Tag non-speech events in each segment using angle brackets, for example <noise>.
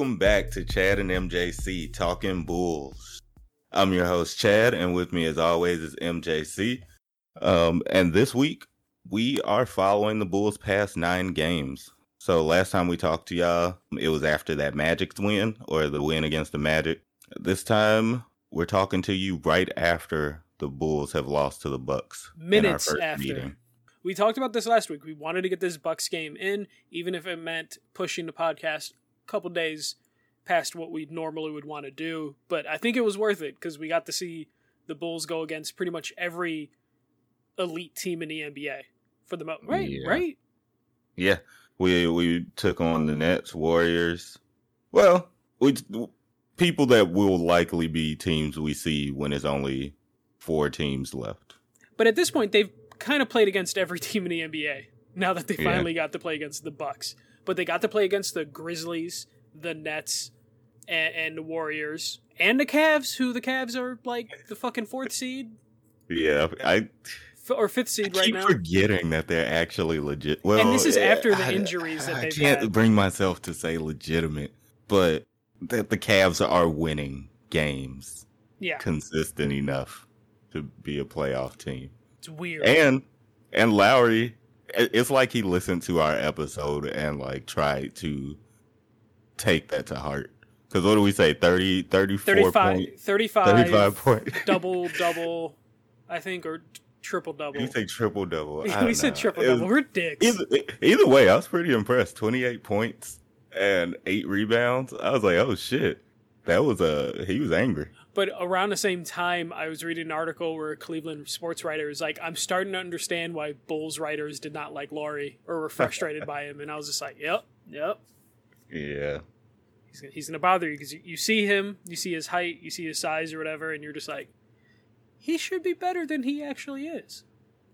Welcome back to Chad and MJC Talking Bulls. I'm your host, Chad, and with me, as always, is MJC. Um, and this week, we are following the Bulls past nine games. So last time we talked to y'all, it was after that Magic's win or the win against the Magic. This time, we're talking to you right after the Bulls have lost to the Bucks. minutes after. meeting. We talked about this last week. We wanted to get this Bucks game in, even if it meant pushing the podcast couple days past what we normally would want to do. But I think it was worth it because we got to see the Bulls go against pretty much every elite team in the NBA for the most. Right, Yeah. right. Yeah, we we took on the Nets, Warriors. Well, we people that will likely be teams we see when it's only four teams left. But at this point, they've kind of played against every <laughs> team in the NBA. Now that they Yeah. finally got to play against the Bucks, but they got to play against the Grizzlies, the Nets, and, and the Warriors, and the Cavs. Who the Cavs are like the fucking fourth seed Yeah, I or fifth seed right now. forgetting that they're actually legit. Well, And this is after the I- injuries that I they've can't had. bring myself to say legitimate, but that the Cavs are winning games Yeah, consistent enough to be a playoff team. it's weird. and and Lauri, it's like he listened to our episode and like tried to take that to heart. Because what do we say? 30, 34 35, point, 35, 35 point. <laughs> double double, I think, or triple double. you say triple double. <laughs> we said triple double. We're dicks. Either, either way, I was pretty impressed. Twenty eight points and eight rebounds. I was like, oh shit, that was a he was angry. But around the same time, I was reading an article where a Cleveland sports writer was like, I'm starting to understand why Bulls writers did not like Lauri or were frustrated by him. And I was just like, yep, yep. Yeah, He's, gonna- he's going to bother you because you, you see him, you see his height, you see his size or whatever, and you're just like, he should be better than he actually is.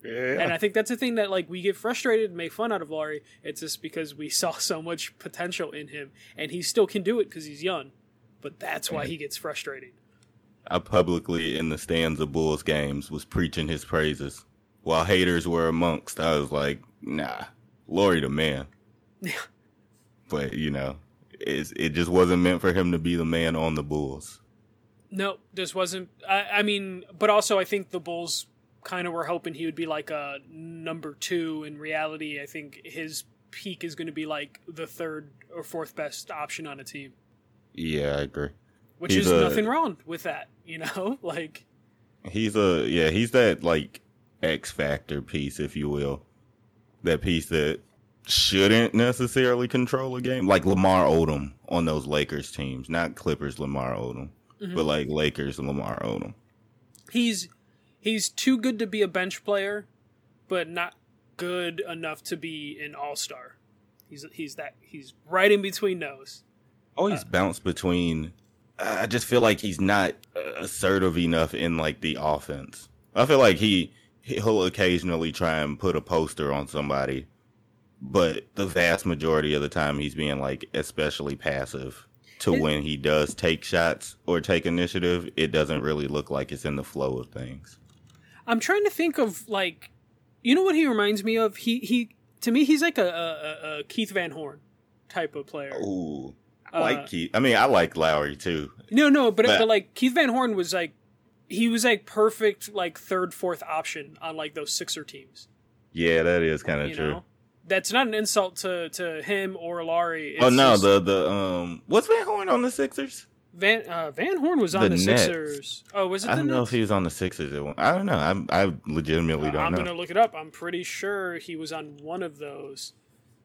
yeah. And I think that's the thing that like we get frustrated and make fun out of Lauri. It's just because we saw <laughs> so much potential in him, and he still can do it because he's young. But that's why he gets frustrated. I publicly in the stands of Bulls games was preaching his praises while haters were amongst. I was like, nah, Lauri the man. Yeah. But you know, it's, it just wasn't meant for him to be the man on the Bulls. No, this wasn't. I, I mean, but also I think the Bulls kind of were hoping he would be like a number two. In reality, I think his peak is going to be like the third or fourth best option on a team, Yeah, I agree. Which He's is a- nothing wrong with that. You know, <laughs> like He's a yeah, he's that like X factor piece, if you will. That piece that shouldn't necessarily control a game, like Lamar Odom on those Lakers teams, not Clippers Lamar Odom, Mm-hmm. but like Lakers Lamar Odom. he's he's too good to be a bench player, but not good enough to be an all star. He's he's that he's right in between those. always bounce between. I just feel like he's not uh, assertive enough in like the offense. I feel like he he'll occasionally try and put a poster on somebody, but the vast majority of the time he's being like especially passive. To It- when he does take shots or take initiative, it doesn't really look like it's in the flow of things. I'm trying to think of like, you know what he reminds me of? He he to me he's like a, a, a- Keith Van Horn type of player. Ooh, Uh, like Keith. I mean, I like Lauri too. No, no, but But- but like Keith Van Horn was like, he was like perfect like third fourth option on like those Sixer teams. Yeah, that is kind of true. know, that's not an insult to to him or Lauri. oh no, just- the the um, what's Van Horn on the Sixers? Van uh, Van Horn was on The the, Sixers. Oh, was it I the don't know if he was on the Sixers. I don't know. I'm, I legitimately don't know. I'm know. gonna look it up. I'm pretty sure he was on one of those.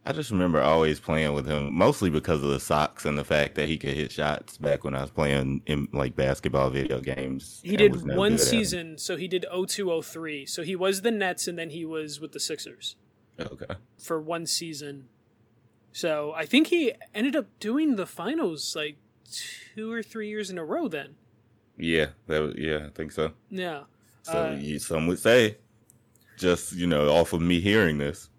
I just remember always playing with him, mostly because of the socks and the fact that he could hit shots. Back when I was playing in like basketball video games, He did one good at 'em. season, so he did 0203. So he was the Nets and then he was with the Sixers Okay. for one season. So I think he ended up doing the finals like two or three years in a row then. Yeah, that was, yeah, I think so. Yeah. So Uh, you, some would say, just you know, off of me hearing this,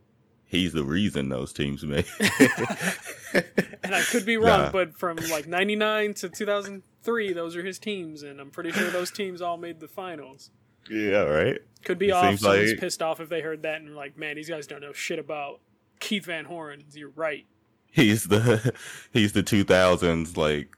he's the reason those teams made. <laughs> And I could be wrong, Nah. but from like 99 to 2003, those are his teams. And I'm pretty sure those teams all made the finals. yeah, right. Could be It off. Someone's like- pissed off if they heard that and like, man, these guys don't know shit about Keith Van Horn. You're right. He's the <laughs> he's the 2000s like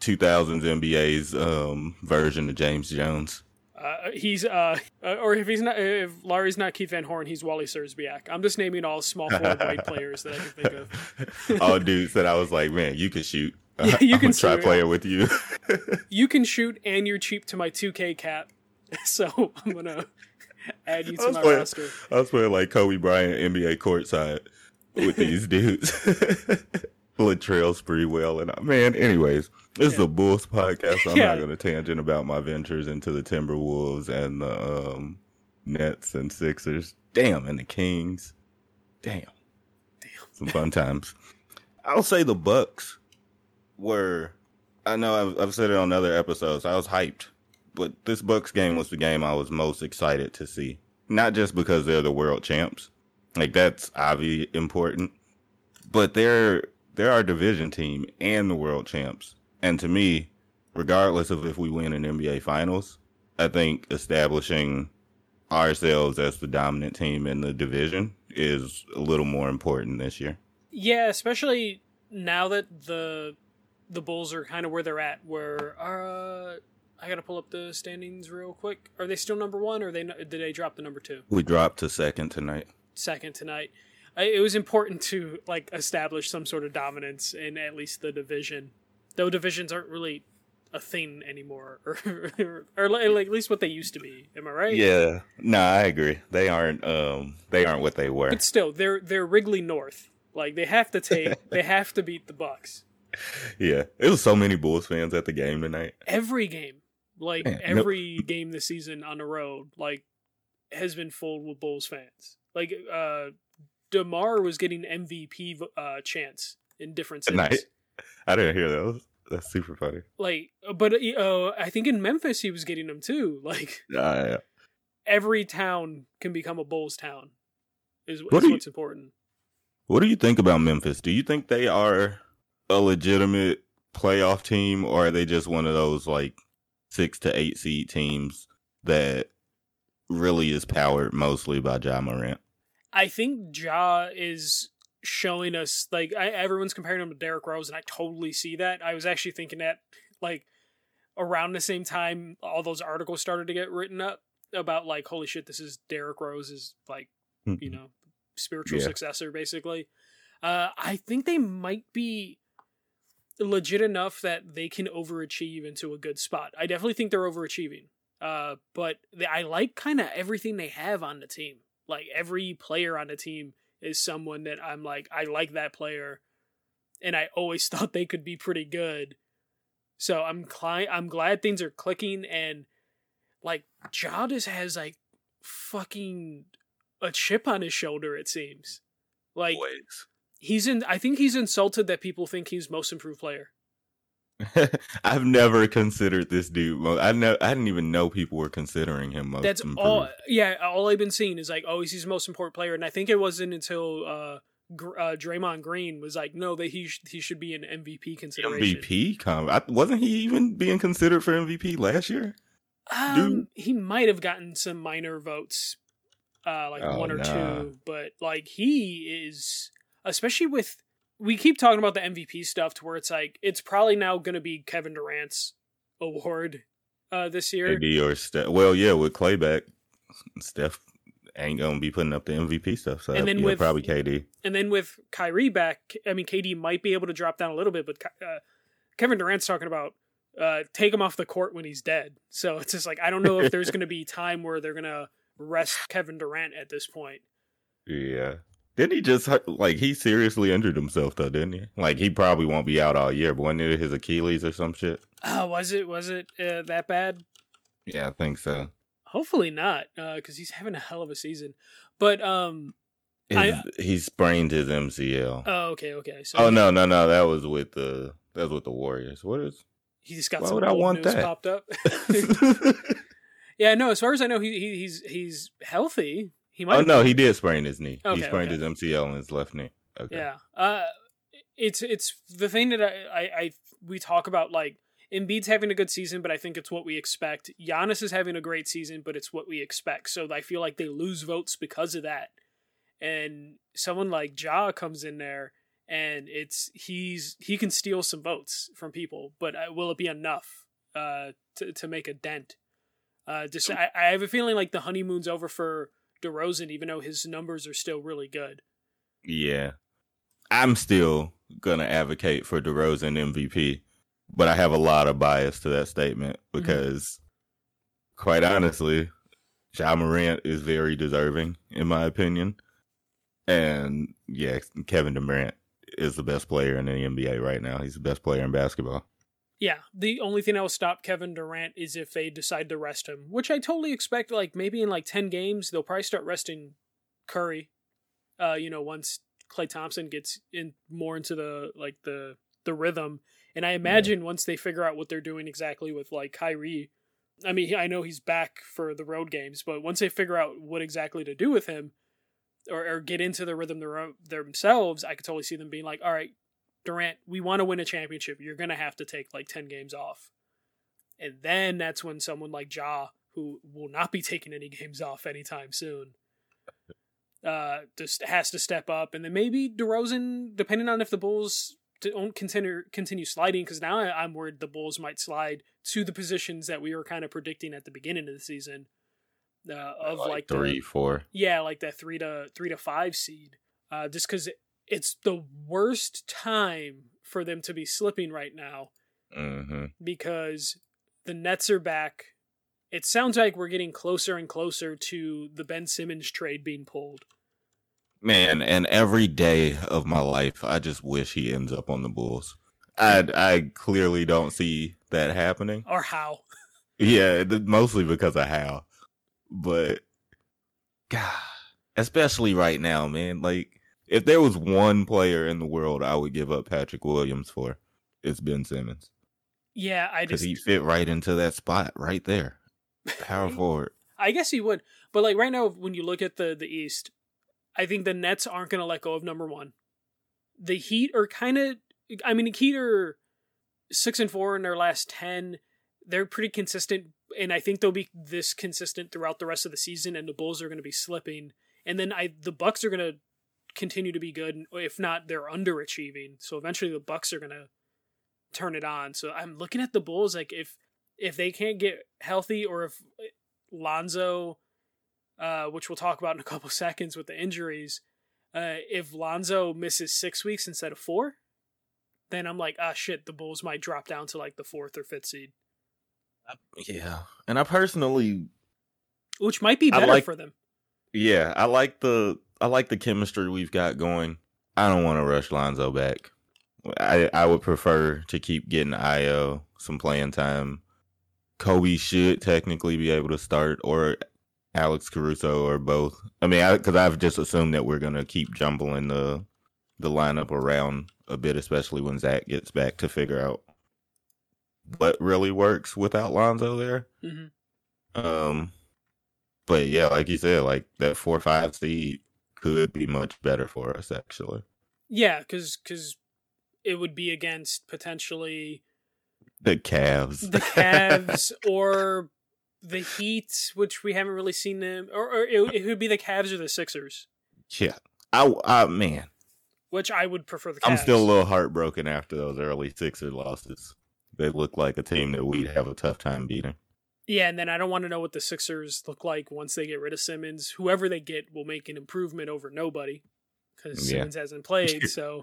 2000s NBA's um version of James Jones. Uh, he's uh, uh, or if he's not, if Lauri's not Keith Van Horn, he's Wally Szczerbiak. I'm just naming all small forward white <laughs> players that I can think of. <laughs> all dudes that I was like, man, you can shoot. <laughs> Yeah, you I'm can try playing with you. You can shoot, and you're cheap to my 2K cap, so I'm gonna add you to my playing- roster. I was playing like Kobe Bryant NBA courtside with these dudes. Latrell Sprewell and I, man, anyways, this is a Bulls podcast. So I'm Yeah. not going to tangent about my ventures into the Timberwolves and the um, Nets and Sixers. Damn, and the Kings. Damn, Damn. some fun <laughs> times. I'll say the Bucks were. I know I've, I've said it on other episodes. I was hyped, but this Bucks game was the game I was most excited to see. Not just because they're the world champs, like that's obviously important, but they're they're our division team and the world champs. And to me, regardless of if we win an NBA Finals, I think establishing ourselves as the dominant team in the division is a little more important this year. Yeah, especially now that the the Bulls are kind of where they're at. Where uh, I gotta pull up the standings real quick. Are they still number one, or they did they drop the number two? We dropped to second tonight. second tonight. It was important to like establish some sort of dominance in at least the division, though divisions aren't really a thing anymore, <laughs> or or, or like, at least what they used to be. Am I right? Yeah, no, I agree. They aren't um they aren't what they were. But still, they're they're Wrigley North. Like they have to take, <laughs> they have to beat the Bucks Yeah, it was so many Bulls fans at the game tonight. every game. Like Man, every game this season on the road, like has been full with Bulls fans. Like uh Demar was getting MVP uh chance in different cities. Tonight? I didn't hear that. That's super funny. like but uh, i think in memphis he was getting them too <laughs> like Uh, every town can become a bulls town is, What is you- what's important what do you think about Memphis? Do you think they are a legitimate playoff team, or are they just one of those like six to eight seed teams that really is powered mostly by Ja Morant? I think ja is showing us like I, everyone's comparing him to derrick rose and i totally see that. I was actually thinking that like around the same time all those articles started to get written up about like holy shit this is derrick rose's like you know spiritual Yeah. successor basically. Uh i think they might be legit enough that they can overachieve into a good spot. I definitely think they're overachieving. Uh but they, i like kind of everything they have on the team like every player on the team is someone that i'm like i like that player and i always <laughs> thought they could be pretty good. So i'm cli- i'm glad things are clicking and like Ja just has like fucking a chip on his shoulder it seems. Like Always. he's in i think he's insulted that people think he's most improved player <laughs> I've never considered this dude. I know I didn't even know people were considering him most. that's improved. all yeah all i've been seeing is like oh he's the most important player and i think it wasn't until uh, Gr- uh Draymond Green was like no that he sh- he should be an MVP consideration MVP. Com- I, wasn't he even being considered for MVP last year? um, Dude. he might have gotten some minor votes uh like Oh, one or nah. two but like he is especially with we keep talking about the MVP stuff to where it's like it's probably now going to be Kevin Durant's award uh this year AD or Steph. Well, yeah, with Klay back, Steph ain't gonna be putting up the MVP stuff. So And then yeah, with- probably KD. And then with Kyrie back, I mean, KD might be able to drop down a little bit, but uh, Kevin Durant's talking about uh, take him off the court when he's dead. So it's just like I don't know if there's <laughs> going to be time where they're going to rest Kevin Durant at this point. Yeah. Didn't he just like he seriously injured himself though? Didn't he? Like he probably won't be out all year, but wasn't it his Achilles or some shit? Uh, was it was it uh, that bad? Yeah, I think so. Hopefully not, because he's having a hell of a season. But um, His, I- he sprained his MCL. oh okay, okay. So oh no, no, no! That was with the that was with the Warriors. What is? he just got Why some would I want news that? popped up. <laughs> <laughs> yeah, no. As far as I know, he, he he's he's healthy. He might. oh no, he did sprain his knee. Okay, he sprained okay. his MCL in his left knee. Okay. Yeah. Uh it's it's the thing that I, I, I we talk about like Embiid's having a good season, but I think it's what we expect. Giannis is having a great season, but it's what we expect. So I feel like they lose votes because of that. And someone like Ja comes in there and it's he's he can steal some votes from people, but uh, will it be enough uh, to to make a dent? Uh, just I, I have a feeling like the honeymoon's over for DeRozan, even though his numbers are still really good. Yeah, I'm still gonna advocate for DeRozan MVP, but I have a lot of bias to that statement Mm-hmm. because, quite honestly, Ja Morant is very deserving, in my opinion. And yeah, Kevin Durant is the best player in the NBA right now. He's the best player in basketball. Yeah, the only thing that will stop Kevin Durant is if they decide to rest him, which I totally expect. Like maybe in like ten games, they'll probably start resting Curry. Uh, you know, once Klay Thompson gets in more into the like the the rhythm, and I imagine once they figure out what they're doing exactly with like Kyrie. I mean, I know he's back for the road games, but once they figure out what exactly to do with him, or, or get into the rhythm their, themselves, I could totally see them being like, "All right, Durant, we want to win a championship. You're going to have to take like 10 games off. And then that's when someone like Ja, who will not be taking any games off anytime soon, <laughs> uh, just has to step up. And then maybe DeRozan, depending on if the Bulls don't continue continue sliding, because now I'm worried the Bulls might slide to the positions that we were kind of predicting at the beginning of the season. Uh, of like, the- three, four. yeah, like that three to three to five seed. Uh, just because it's the worst time for them to be slipping right now Mm-hmm. because the Nets are back. It sounds like we're getting closer and closer to the Ben Simmons trade being pulled. Man, and every day of my life, I just wish he ends up on the Bulls. I I clearly don't see that happening. Or how? <laughs> Yeah, mostly because of how. But God, especially right now, man. Like, if there was one player in the world I would give up Patrick Williams for, it's Ben Simmons Yeah, I because just he fit right into that spot right there. Power <laughs> forward. I guess he would. But like right now, when you look at the the East, I think the Nets aren't going to let go of number one. The Heat are kind of. I mean, the Heat are six and four in their last ten. They're pretty consistent, and I think they'll be this consistent throughout the rest of the season. And the Bulls are going to be slipping, and then I the Bucks are going to continue to be good. If not, they're underachieving. So eventually, the Bucks are going to turn it on. So I'm looking at the Bulls like if if they can't get healthy or if Lonzo, uh, which we'll talk about in a couple <laughs> seconds with the injuries, uh, if Lonzo misses six weeks instead of four, then I'm like, ah, shit, the Bulls might drop down to like the fourth or fifth seed, Yeah, and I personally, which might be better like- for them. yeah, I like the I like the chemistry we've got going. I don't want to rush Lonzo back. I I would prefer to keep getting Ayo some playing time. Coby should technically be able to start, or Alex Caruso, or both. I mean, because I've just assumed that we're gonna keep jumbling the the lineup around a bit, especially when Zach gets back to figure out what really works without Lonzo there. hmm Um, but yeah, like you said, like that four five seed could be much better for us actually. Yeah, because because it would be against potentially The Cavs, the Cavs <laughs> or the Heat, which we haven't really seen them, or, or it, it would be the Cavs or the Sixers, yeah, I, I man, which I would prefer the Cavs. I'm still a little heartbroken after those early Sixer losses. They look like a team that we'd have a tough time beating. Yeah, and then I don't want to know what the Sixers look like once they get rid of Simmons. Whoever they get will make an improvement over nobody because Yeah. Simmons hasn't played. <laughs> So,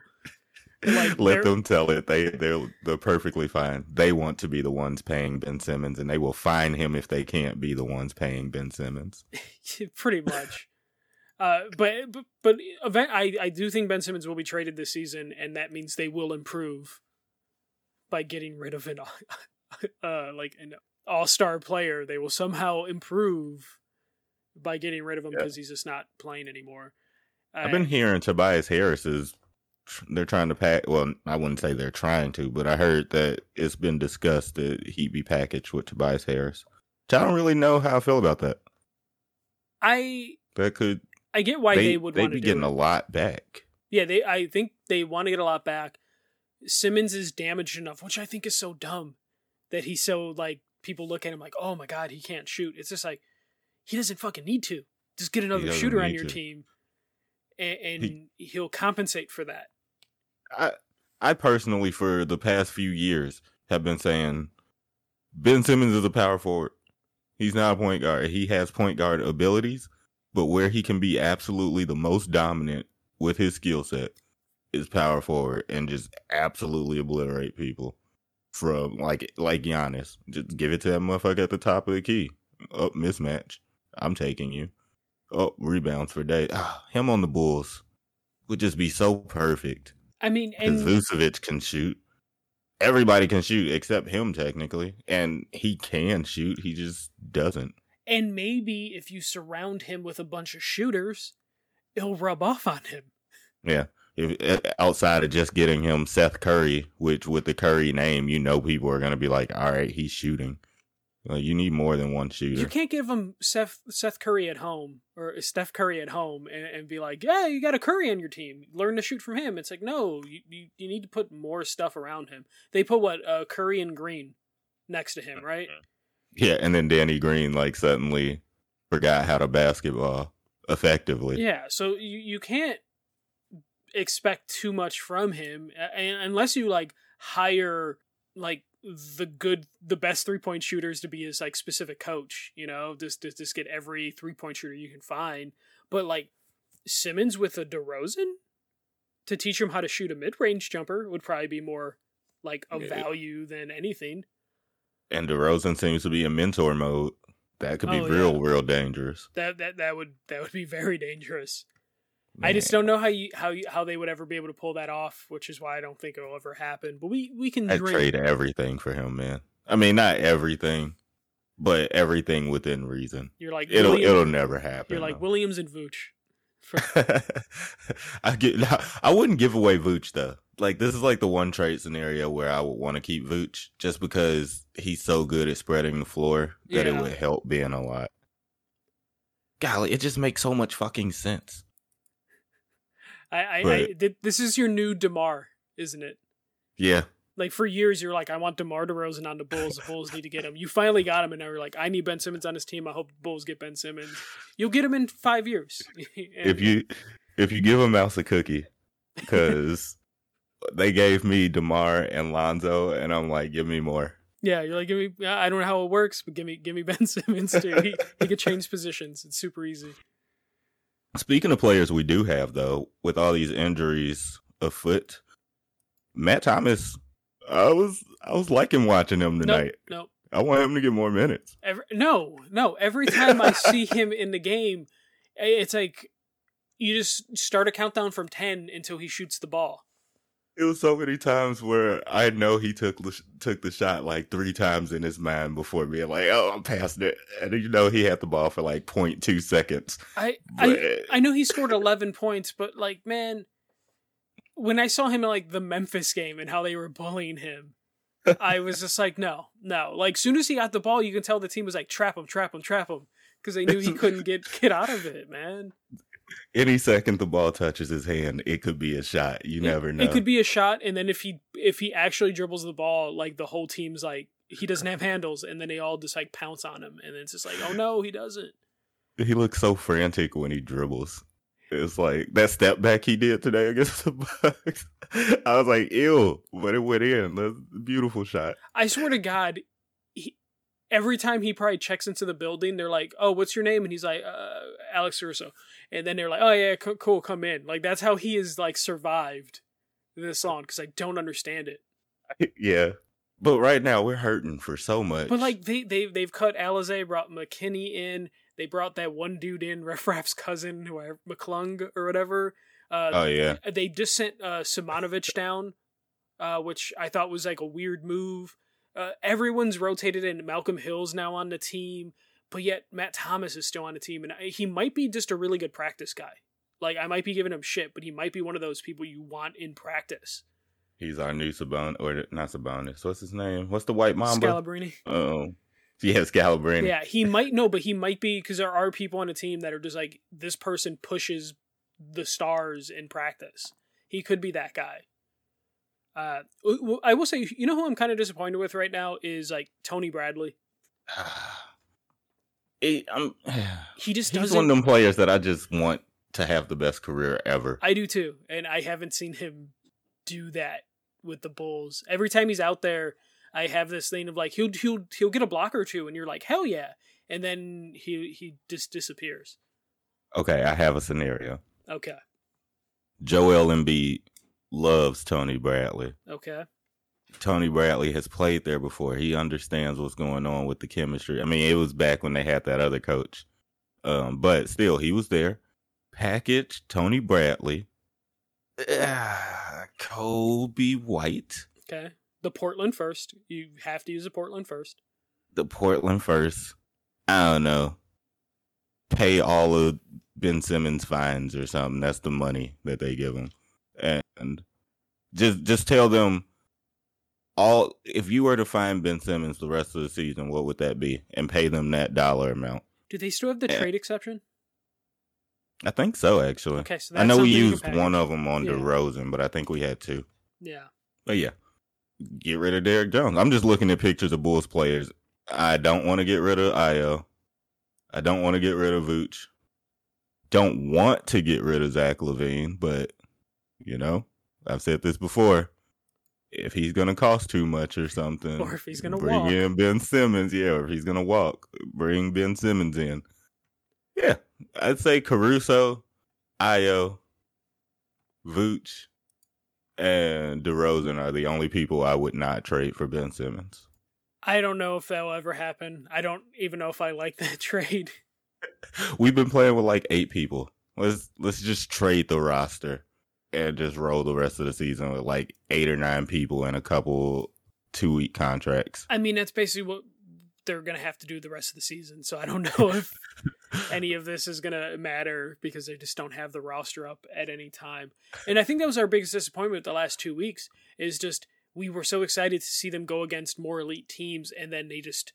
Like, Let them tell it. They they're they're perfectly fine. They want to be the ones paying Ben Simmons, and they will fine him if they can't be the ones paying Ben Simmons. <laughs> pretty much. Uh, but but, but event, I I do think Ben Simmons will be traded this season, and that means they will improve by getting rid of an <laughs> uh like an all star player. They will somehow improve by getting rid of him Yeah. because he's just not playing anymore. Uh, I've been hearing Tobias Harris is they're trying to pack. Well, I wouldn't say they're trying to, but I heard that it's been discussed that he'd be packaged with Tobias Harris. Which I don't really know how I feel about that. I That could I get why they, they, would they'd want to be getting it. a lot back. Yeah, they. I think they want to get a lot back. Simmons is damaged enough, which I think is so dumb that he's so like people look at him like, oh my god, he can't shoot. It's just like he doesn't fucking need to. Just get another shooter on your to. team, and, and he'll compensate for that. I I personally for the past few years have been saying Ben Simmons is a power forward. He's not a point guard. He has point guard abilities, but where he can be absolutely the most dominant with his skill set is power forward and just absolutely obliterate people from like like Giannis. Just give it to that motherfucker at the top of the key. Up oh, mismatch. I'm taking you. Oh, rebounds for day. Ah, him on the Bulls would just be so perfect. I mean, and Vucevic can shoot. Everybody can shoot except him, technically, and he can shoot. He just doesn't. And maybe if you surround him with a bunch of shooters, it'll rub off on him. Yeah. If, eh, outside of just getting him Seth Curry, which with the Curry name, you know people are going to be like, all right, he's shooting. Like, you need more than one shooter. You can't give him Seth Seth Curry at home or Steph Curry at home and, and, be like, yeah, you got a Curry on your team. Learn to shoot from him. It's like, no, you, you, you need to put more stuff around him. They put what uh, Curry and Green next to him, <laughs> right? Yeah, and then Danny Green like suddenly forgot how to basketball effectively. Yeah, so you you can't expect too much from him unless you like hire like the good the best three point shooters to be his like specific coach you know just, just just get every three point shooter you can find. But like simmons with a DeRozan to teach him how to shoot a mid-range jumper would probably be more like a value than anything. And DeRozan seems to be in mentor mode. That could be oh, real yeah. real dangerous. That that that would that would be very dangerous Man. I just don't know how you how you, how they would ever be able to pull that off, which is why I don't think it'll ever happen. But we we can trade everything for him, man. I mean, not everything, but everything within reason. You're like it'll William, it'll never happen. You're like though. Williams and Vooch. <laughs> I get. I wouldn't give away Vooch though. Like this is like the one trade scenario where I would want to keep Vooch just because he's so good at spreading the floor that yeah. it would help Ben a lot. Golly, it just makes so much fucking sense. I, I, right. I this is your new Demar, isn't it? Yeah. Like for years, you're like, I want Demar Derozan on the Bulls. The Bulls need to get him. You finally got him, and now you're like, I need Ben Simmons on his team. I hope the Bulls get Ben Simmons. You'll get him in five years. <laughs> if you if you give a mouse a cookie, <laughs> because they gave me Demar and Lonzo, and I'm like, give me more. Yeah, you're like, give me. I don't know how it works, but give me, give me Ben <laughs> Simmons too. He, he could change positions. It's super easy. Speaking of players we do have though, with all these injuries afoot, Matt Thomas, I was I was liking watching him tonight. No, nope, I want him to get more minutes. Every, no, no. Every time I see <laughs> him in the game, it's like you just start a countdown from ten until he shoots the ball it was so many times where I know he took the, took the shot like three times in his mind before being like, "Oh, I'm passing it," and you know he had the ball for like 0.2 seconds. I but... I I know he scored 11 points, but like, man, when I saw him in like the Memphis game and how they were bullying him, I was just like, no, no. Like, as soon as he got the ball, you can tell the team was like, trap him, trap him, trap him, because they knew he couldn't get get out of it, man any second the ball touches his hand, it could be a shot. You it, never know. It could be a shot, and then if he if he actually dribbles the ball, like the whole team's like he doesn't have handles, and then they all just like pounce on him, and it's just like, oh no, he doesn't. He looks so frantic when he dribbles. It's like that step back he did today against the <laughs> Bucks. I was like, ew, but it went in. That's a beautiful shot. I swear to God, every time he probably checks into the building, they're like, "Oh, what's your name?" And he's like, uh, "Alex Russo." And then they're like, "Oh yeah, cool, come in." Like that's how he has like survived this song because I don't understand it. Yeah, but right now we're hurting for so much. But like they they they've cut Alize, brought McKinney in. They brought that one dude in, <laughs> Refraf's cousin, who I, McClung or whatever. Uh, oh yeah. They just sent uh, Simonovic down, uh, which I thought was like a weird move. Uh, everyone's rotated in. Malcolm Hill's now on the team, but yet Matt Thomas is still on the team, and he might be just a really good practice guy. Like I might be giving him shit, but he might be one of those people you want in practice. He's our new Sabonis, or not Sabonis. What's his name? What's the white mamba? Scalabrine. Oh, yeah, Scalabrine. Yeah, he might know, but he might be because there are people on the team that are just like this person pushes the stars in practice. He could be that guy. Uh, I will say, you know who I'm kind of disappointed with right now is like Tony Bradley. <sighs> it, I'm, <sighs> he just he's one of them players that I just want to have the best career ever. I do too, and I haven't seen him do that with the Bulls. Every time he's out there, I have this thing of like he'll he'll he'll get a block or two, and you're like hell yeah, and then he he just disappears. Okay, I have a scenario. Okay. Joel Embiid loves Tony Bradley. Okay. Tony Bradley has played there before. He understands what's going on with the chemistry. I mean, it was back when they had that other coach. Um, but still, he was there. Package Tony Bradley. Uh, Coby White. Okay. The Portland first. You have to use the Portland first. The Portland first. I don't know. Pay all of Ben Simmons fines or something. That's the money that they give him. And just just tell them all if you were to find Ben Simmons the rest of the season, what would that be? And pay them that dollar amount. Do they still have the yeah. trade exception? I think so, actually. Okay, so I know we used one of them on yeah. DeRozan, but I think we had two. Yeah. But yeah, get rid of Derrick Jones. I'm just looking at pictures of Bulls players. I don't want to get rid of Ayo. I don't want to get rid of Vooch. Don't want to get rid of Zach LaVine, but you know, I've said this before. If he's gonna cost too much or something, or if he's gonna bring walk. in Ben Simmons, yeah, or if he's gonna walk, bring Ben Simmons in. Yeah, I'd say Caruso, Ayo, Vooch, and DeRozan are the only people I would not trade for Ben Simmons. I don't know if that'll ever happen. I don't even know if I like that <laughs> trade. We've been playing with like eight people. Let's let's just trade the roster and just roll the rest of the season with like eight or nine people and a couple two week contracts. I mean, that's basically what they're going to have to do the rest of the season. So I don't <laughs> know if any of this is going to matter because they just don't have the roster up at any time. And I think that was our biggest disappointment the last two weeks is just we were so excited to see them go against more elite teams and then they just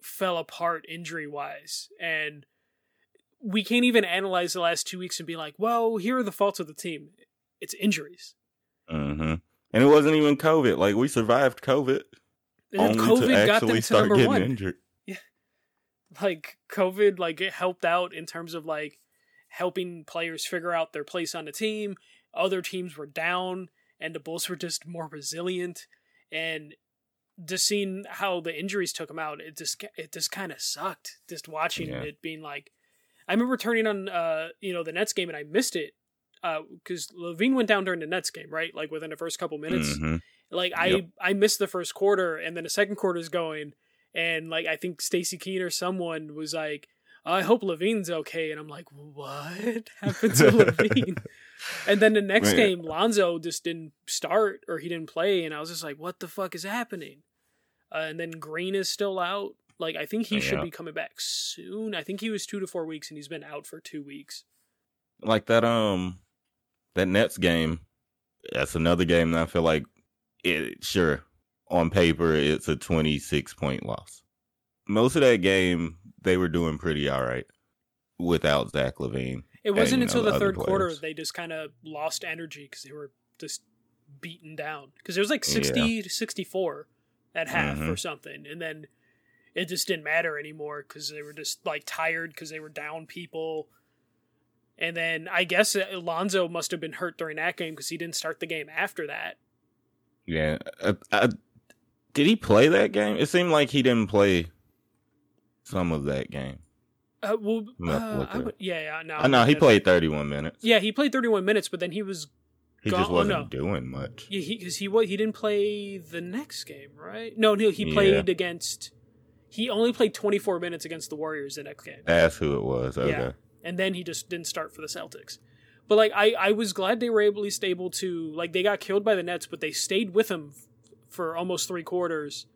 fell apart injury wise. And we can't even analyze the last two weeks and be like, well, here are the faults of the team. It's injuries. Mm-hmm. And it wasn't even COVID. Like we survived COVID. And COVID got them to number one. Injured. Yeah. Like COVID, like it helped out in terms of like helping players figure out their place on the team. Other teams were down, and the Bulls were just more resilient. And just seeing how the injuries took them out, it just it just kind of sucked. Just watching yeah. it being like I remember turning on uh you know the Nets game and I missed it because uh, LaVine went down during the Nets game, right? Like within the first couple minutes. Mm-hmm. Like I yep. I missed the first quarter and then the second quarter is going and like I think Stacey King or someone was like, I hope LaVine's okay, and I'm like, what <laughs> happened to LaVine? <laughs> and then the next Man. game, Lonzo just didn't start or he didn't play, and I was just like, what the fuck is happening? Uh, and then Green is still out. Like I think he yeah. should be coming back soon. I think he was two to four weeks, and he's been out for two weeks. Like that, um, that Nets game. That's another game that I feel like it. Sure, on paper, it's a twenty six point loss. Most of that game, they were doing pretty all right without Zach LaVine. It wasn't and, until know, the, the third players. quarter they just kind of lost energy because they were just beaten down. Because it was like sixty yeah. to sixty four at half mm-hmm. or something, and then it just didn't matter anymore because they were just like tired because they were down people. And then I guess Alonzo must have been hurt during that game because he didn't start the game after that. Yeah, I, I, did he play that game? It seemed like he didn't play some of that game. Uh, well, uh, would, yeah, yeah, no. I know he played thirty-one minutes. Yeah, he played thirty-one minutes, but then he was. He gone, just wasn't oh, no. doing much. Yeah, because he, he he didn't play the next game, right? No, no, he played yeah. against he only played 24 minutes against the Warriors the next game. That's who it was. Okay. Yeah. And then he just didn't start for the Celtics. But like I, I was glad they were at least able to like they got killed by the Nets, but they stayed with him for almost three quarters.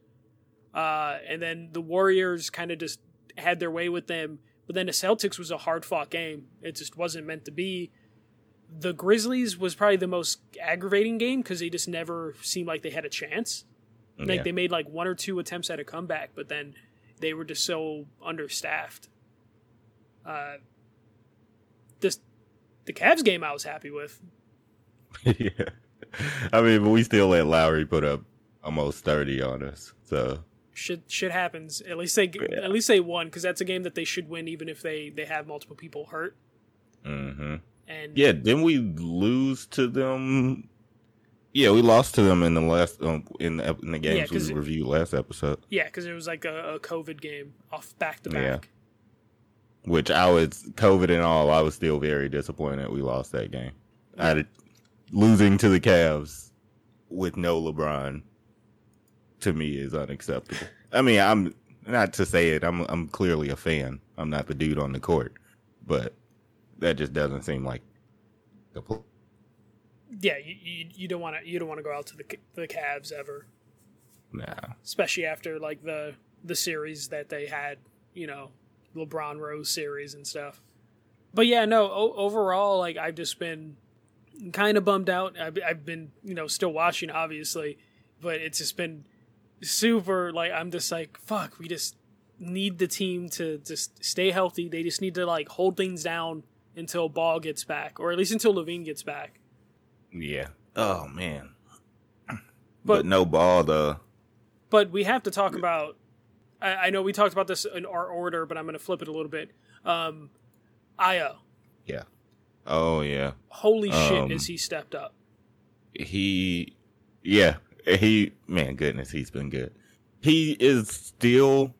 Uh, and then the Warriors kind of just had their way with them. But then the Celtics was a hard fought game. It just wasn't meant to be. The Grizzlies was probably the most aggravating game because they just never seemed like they had a chance. Like yeah. they made like one or two attempts at a comeback, but then they were just so understaffed. Uh, this the Cavs game I was happy with. <laughs> yeah, I mean, but we still let Lauri put up almost thirty on us. So shit, shit happens. At least they yeah. at least they won because that's a game that they should win, even if they they have multiple people hurt. Mm-hmm. And yeah, didn't we lose to them Yeah, we lost to them in the last um, in the in the Yeah, we reviewed last episode. Yeah, because it was like a, a COVID game off back to Yeah. back. Which I was COVID and all, I was still very disappointed we lost that game. I losing to the Cavs with no LeBron to me is unacceptable. I mean, I'm not to say it. I'm I'm clearly a fan. I'm not the dude on the court, but that just doesn't seem like the pl- Yeah, you, you, you don't want to you don't want to go out to the the Cavs ever, nah. especially after like the the series that they had, you know, LeBron Rose series and stuff. But yeah, no. O- overall, like I've just been kind of bummed out. I've, I've been you know still watching, obviously, but it's just been super. Like I'm just like fuck. We just need the team to just stay healthy. They just need to like hold things down until Ball gets back, or at least until LaVine gets back. Yeah. Oh man. But, But- no ball though. But we have to talk about. I, I know we talked about this in our order, but I'm going to flip it a little bit. Um, Ayo, Yeah. Oh yeah. holy shit, Um, is he stepped up? he yeah he man goodness he's been good he is still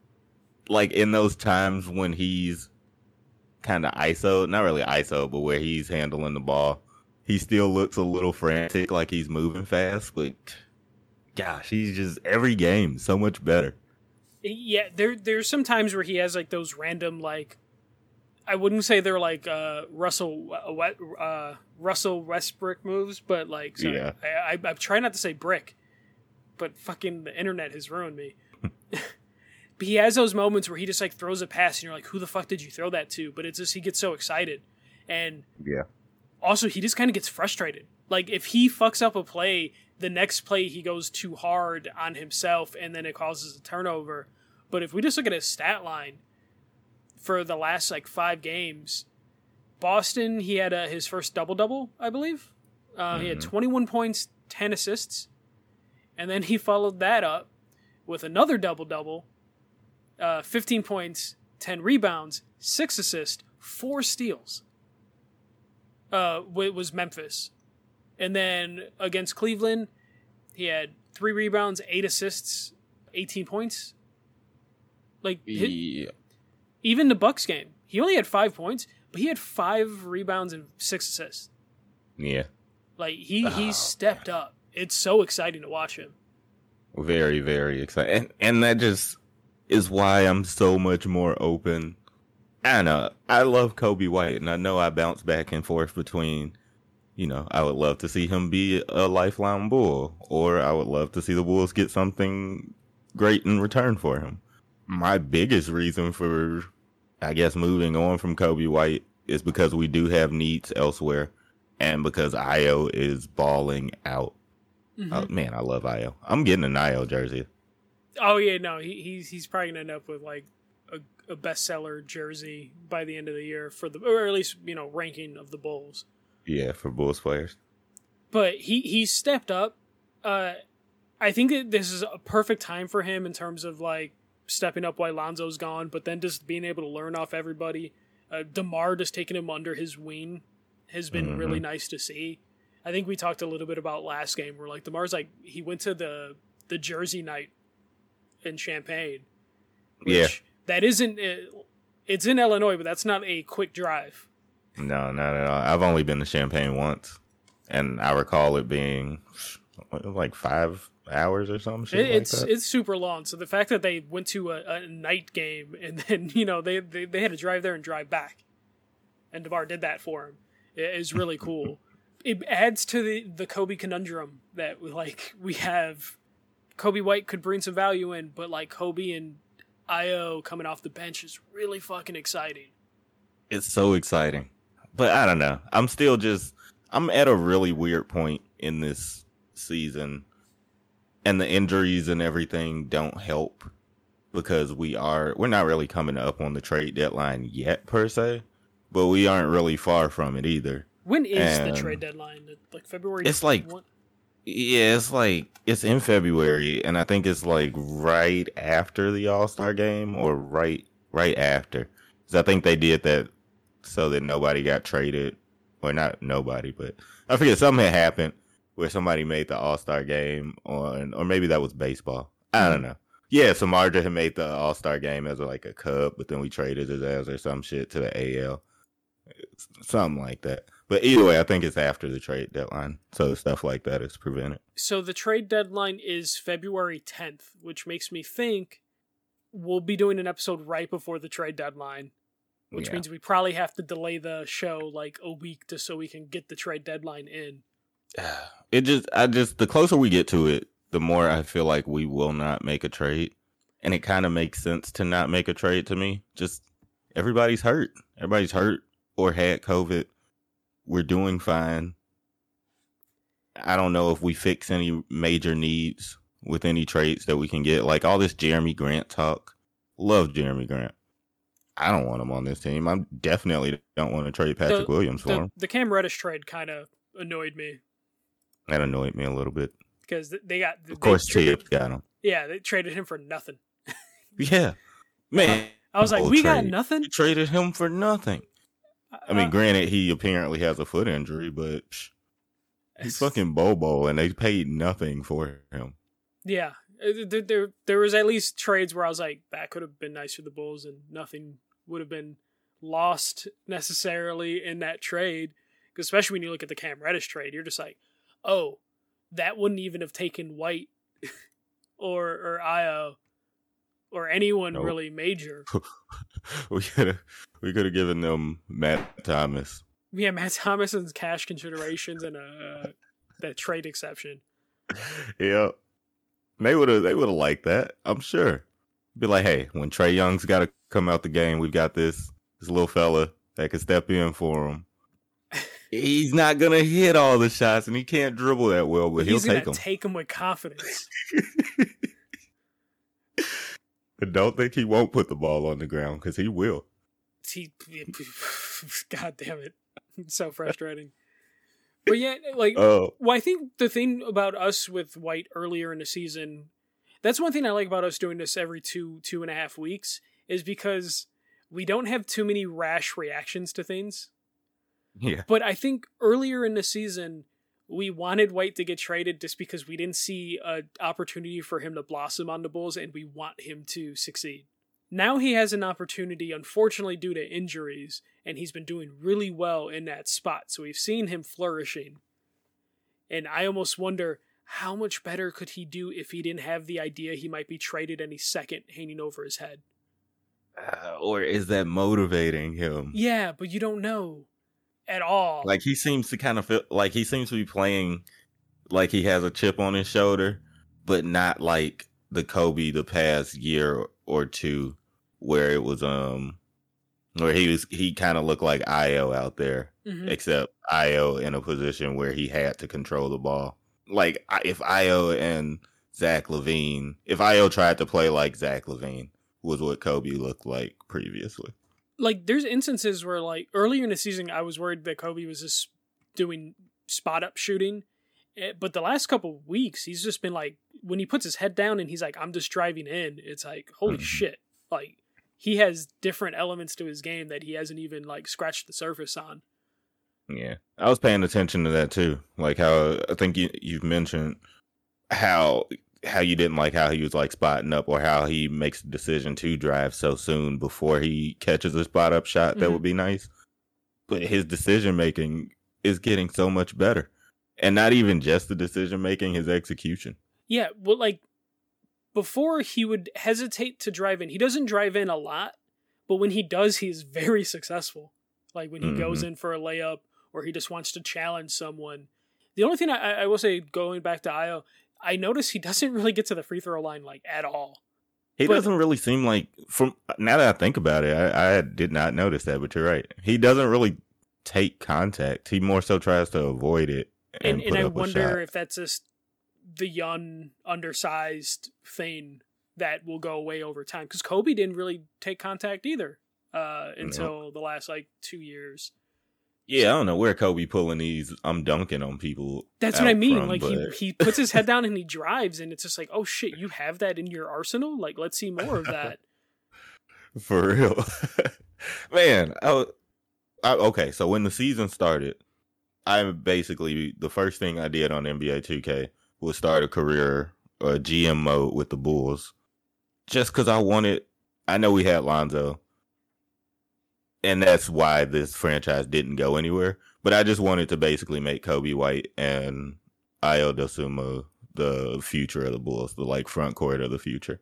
like in those times when he's kind of iso not really iso but where he's handling the ball he still looks a little frantic like he's moving fast but gosh he's just every game so much better Yeah, there there's some times where he has like those random like. I wouldn't say they're like uh, Russell uh, uh, Russell Westbrook moves, but like sorry, Yeah. I, I I'm trying not to say brick, but fucking the internet has ruined me. <laughs> but he has those moments where he just like throws a pass and you're like, who the fuck did you throw that to? But it's just he gets so excited, and yeah also he just kind of gets frustrated. Like if he fucks up a play, the next play he goes too hard on himself and then it causes a turnover. But if we just look at his stat line for the last like five games, Boston he had uh, his first double double, I believe. Uh, He had 21 points, 10 assists, and then he followed that up with another double double, uh, 15 points, 10 rebounds, six assists, four steals uh, wa- was Memphis. And then against Cleveland, he had three rebounds, eight assists, 18 points. Like yeah even the Bucks game, he only had five points, but he had five rebounds and six assists. yeah Like he Oh, he stepped up. It's so exciting to watch him. very very excited and, and that just is why i'm so much more open i know i love coby white and i know i bounce back and forth between you know i would love to see him be a lifeline bull or i would love to see the bulls get something great in return for him my biggest reason for i guess moving on from coby white is because we do have needs elsewhere and because ayo is balling out Mhm. Oh, man, I love Ayo. I'm getting an Ayo jersey. Oh yeah, no, he, he's he's probably gonna end up with like a, bestseller jersey by the end of the year for the or at least you know ranking of the Bulls. Yeah, for Bulls players. but he he stepped up. Uh, I think that this is a perfect time for him in terms of like stepping up while Lonzo's gone, but then just being able to learn off everybody. Uh, Demar just taking him under his wing has been Mhm. really nice to see. I think we talked a little bit about last game where like Demar's like he went to the the Jersey night in Champaign. Yeah. That isn't. Uh, it's in Illinois, but that's not a quick drive. No, not at all. I've only been to Champaign once, and I recall it being like five hours or something. It, it's that. it's super long. So the fact that they went to a, a night game <laughs> and then you know they, they they had to drive there and drive back, and DeMar did that for him is really cool. <laughs> it adds to the the Coby conundrum that like we have. Coby White could bring some value in, but like Coby and Ayo coming off the bench is really fucking exciting. it's so exciting. But I don't know. I'm still just I'm at a really weird point in this season and the injuries and everything don't help because we are we're not really coming up on the trade deadline yet per se, but we aren't really far from it either. When is the trade deadline? Like February? It's like- one- Yeah, it's like it's in February and I think it's like right after the All-Star game or right right after. Cuz I think they did that so that nobody got traded or not nobody, but I forget something had happened where somebody made the All Star game on, or maybe that was baseball. I don't hmm. know. Yeah, Samardzija had made the All Star game as like a Cub, but then we traded his ass or some shit to the AL, something like that. But either way, I think it's after the trade deadline, so stuff like that is prevented. So the trade deadline is February 10th, which makes me think we'll be doing an episode right before the trade deadline, which Yeah. means we probably have to delay the show like a week just so we can get the trade deadline in. <sighs> It just, I just, the closer we get to it, the more I feel like we will not make a trade, and it kind of makes sense to not make a trade to me. Just everybody's hurt, everybody's hurt or had COVID. We're doing fine. I don't know if we fix any major needs with any trades that we can get. Like all this Jerami Grant talk. Love Jerami Grant. I don't want him on this team. I definitely don't want to trade Patrick The- Williams for The, him. the Cam Reddish trade kind of annoyed me That annoyed me a little bit. because they got Of course, they, Thibs got him. yeah they traded him for nothing. Yeah, man. I was like, we got nothing. You traded him for nothing. I mean, Uh, granted, he apparently has a foot injury, but he's fucking Bobo, and they paid nothing for him. Yeah, Uh, there, there there was at least trades where I was like, that could have been nice for the Bulls, and nothing would have been lost necessarily in that trade. especially when you look at the Cam Reddish trade, you're just like, oh, that wouldn't even have taken White <laughs> or or Ayo or anyone Nope. really major. <laughs> we could have we could have given them Matt Thomas. Yeah, Matt Thomason's cash considerations and a that trade exception. yeah, they would have they would have liked that. I'm sure. Be like, hey, when Trae Young's got to come out the game, we've got this this little fella that can step in for him. He's not gonna hit all the shots, and he can't dribble that well, but he'll gonna take them. take him with confidence. <laughs> I don't think he won't put the ball on the ground because he will. he, <laughs> God damn it, it's <laughs> so frustrating. But yeah, like, Oh, well, I think the thing about us with White earlier in the season, that's one thing I like about us doing this every two two and a half weeks is because we don't have too many rash reactions to things. yeah. But I think earlier in the season, we wanted White to get traded just because we didn't see an opportunity for him to blossom on the Bulls and we want him to succeed. Now he has an opportunity, unfortunately, due to injuries, and he's been doing really well in that spot. So we've seen him flourishing. And I almost wonder how much better could he do if he didn't have the idea he might be traded any second hanging over his head? Uh, or is that motivating him? Yeah, but you don't know at all. Like he seems to kind of feel like he seems to be playing like he has a chip on his shoulder, but not like the Coby the past year or two where it was um where he was he kind of looked like Ayo out there, Mhm. except Ayo in a position where he had to control the ball. Like if Ayo and Zach LaVine, if Ayo tried to play like Zach LaVine, was what Coby looked like previously. Like there's instances where like earlier in the season I was worried that Coby was just doing spot up shooting, Eh, but the last couple weeks he's just been like when he puts his head down and he's like I'm just driving in. It's like holy Mhm. shit! Like he has different elements to his game that he hasn't even like scratched the surface on. Yeah, I was paying attention to that too. Like how I think you you've mentioned how how you didn't like how he was like spotting up or how he makes the decision to drive so soon before he catches a spot up shot that Mhm. would be nice. But his decision making is getting so much better. And not even just the decision making, his execution. Yeah, well, like before he would hesitate to drive in. He doesn't drive in a lot, but when he does, he's very successful. Like when he goes in for a layup or he just wants to challenge someone. The only thing I, I will say, going back to Ayo, I notice he doesn't really get to the free throw line like at all. He But- doesn't really seem like from now that I think about it, I, I did not notice that, but you're right. He doesn't really take contact. He more so tries to avoid it and, And and, I wonder if that's just the young, undersized thing that will go away over time. Because Coby didn't really take contact either uh, until the last like two years. Yeah, I don't know where Coby pulling these. I'm dunking on people. That's what I mean. from, like but- he he puts his head <laughs> down and he drives, and it's just like, oh shit, you have that in your arsenal. Like, let's see more of that. for real, <laughs> man. I, I, okay, so when the season started, I basically the first thing I did on NBA 2K was start a career a GM mode with the Bulls, just because I wanted. I know we had Lonzo, and that's why this franchise didn't go anywhere. But I just wanted to basically make Coby White and Ayo Dosunmu the future of the Bulls, the like front court of the future.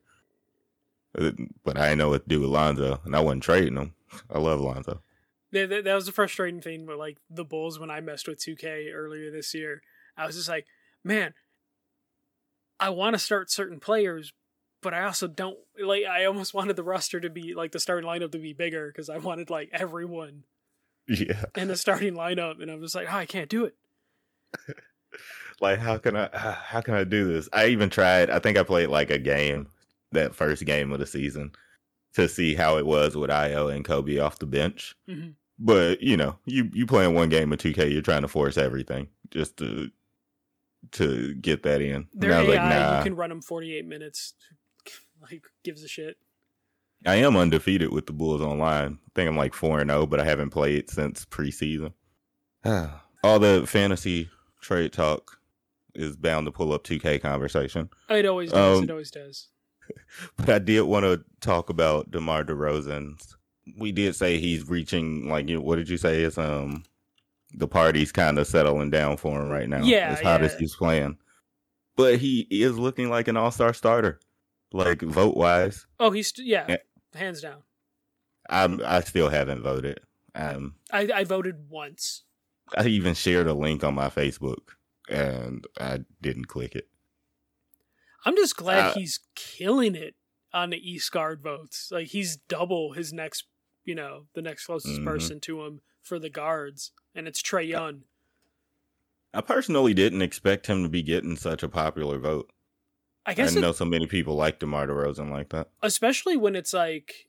But I didn't know what to do with Lonzo, and I wasn't trading him. I love Lonzo. That, that, that was the frustrating thing with like the Bulls when I messed with 2K earlier this year. I was just like, man, I want to start certain players, but I also don't like. I almost wanted the roster to be like the starting lineup to be bigger because I wanted like everyone Yeah, in the starting lineup, and I'm just like, oh, I can't do it. <laughs> like how can I <sighs> how can I do this? I even tried. I think I played like a game that first game of the season to see how it was with Ayo and Coby off the bench. hmm But you know, you you playing one game of 2K, you're trying to force everything just to to get that in. Their And I was AI, like, nah. you can run them 48 minutes. Like, gives a shit. I am undefeated with the Bulls online. I think I'm like four and zero, but I haven't played since preseason. <sighs> All the fantasy trade talk is bound to pull up 2K conversation, It always does. Um, it always does. <laughs> but I did want to talk about DeMar DeRozan's. We did say he's reaching like what did you say? Is um the party's kind of settling down for him right now. Yeah, as hot yeah. as he's playing, but he is looking like an All Star starter, like vote wise. Oh, he's yeah, Yeah. hands down. I'm I still haven't voted. Um, I, I voted once. I even shared a link on my Facebook and I didn't click it. I'm just glad Uh, he's killing it on the East Guard votes. Like he's double his next, you know, the next closest Mhm. person to him for the guards, and it's Trae Young. I personally didn't expect him to be getting such a popular vote. I I guess, it, know so many people like DeMar DeRozan like that. especially when it's like,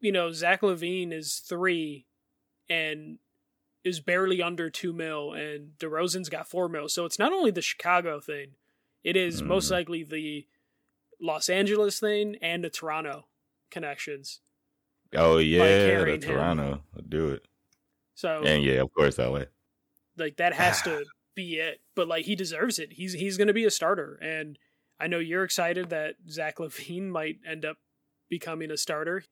you know, Zach LaVine is three, and is barely under two mil, and DeRozan's got four mil. So it's not only the Chicago thing; it is most Mhm. likely the Los Angeles thing and the Toronto connections. Oh yeah, the carrying him. Toronto do it, So and yeah, of course LA. like that has to <sighs> be it. But like he deserves it. He's he's going to be a starter, and I know you're excited that Zach LaVine <laughs> might end up becoming a starter.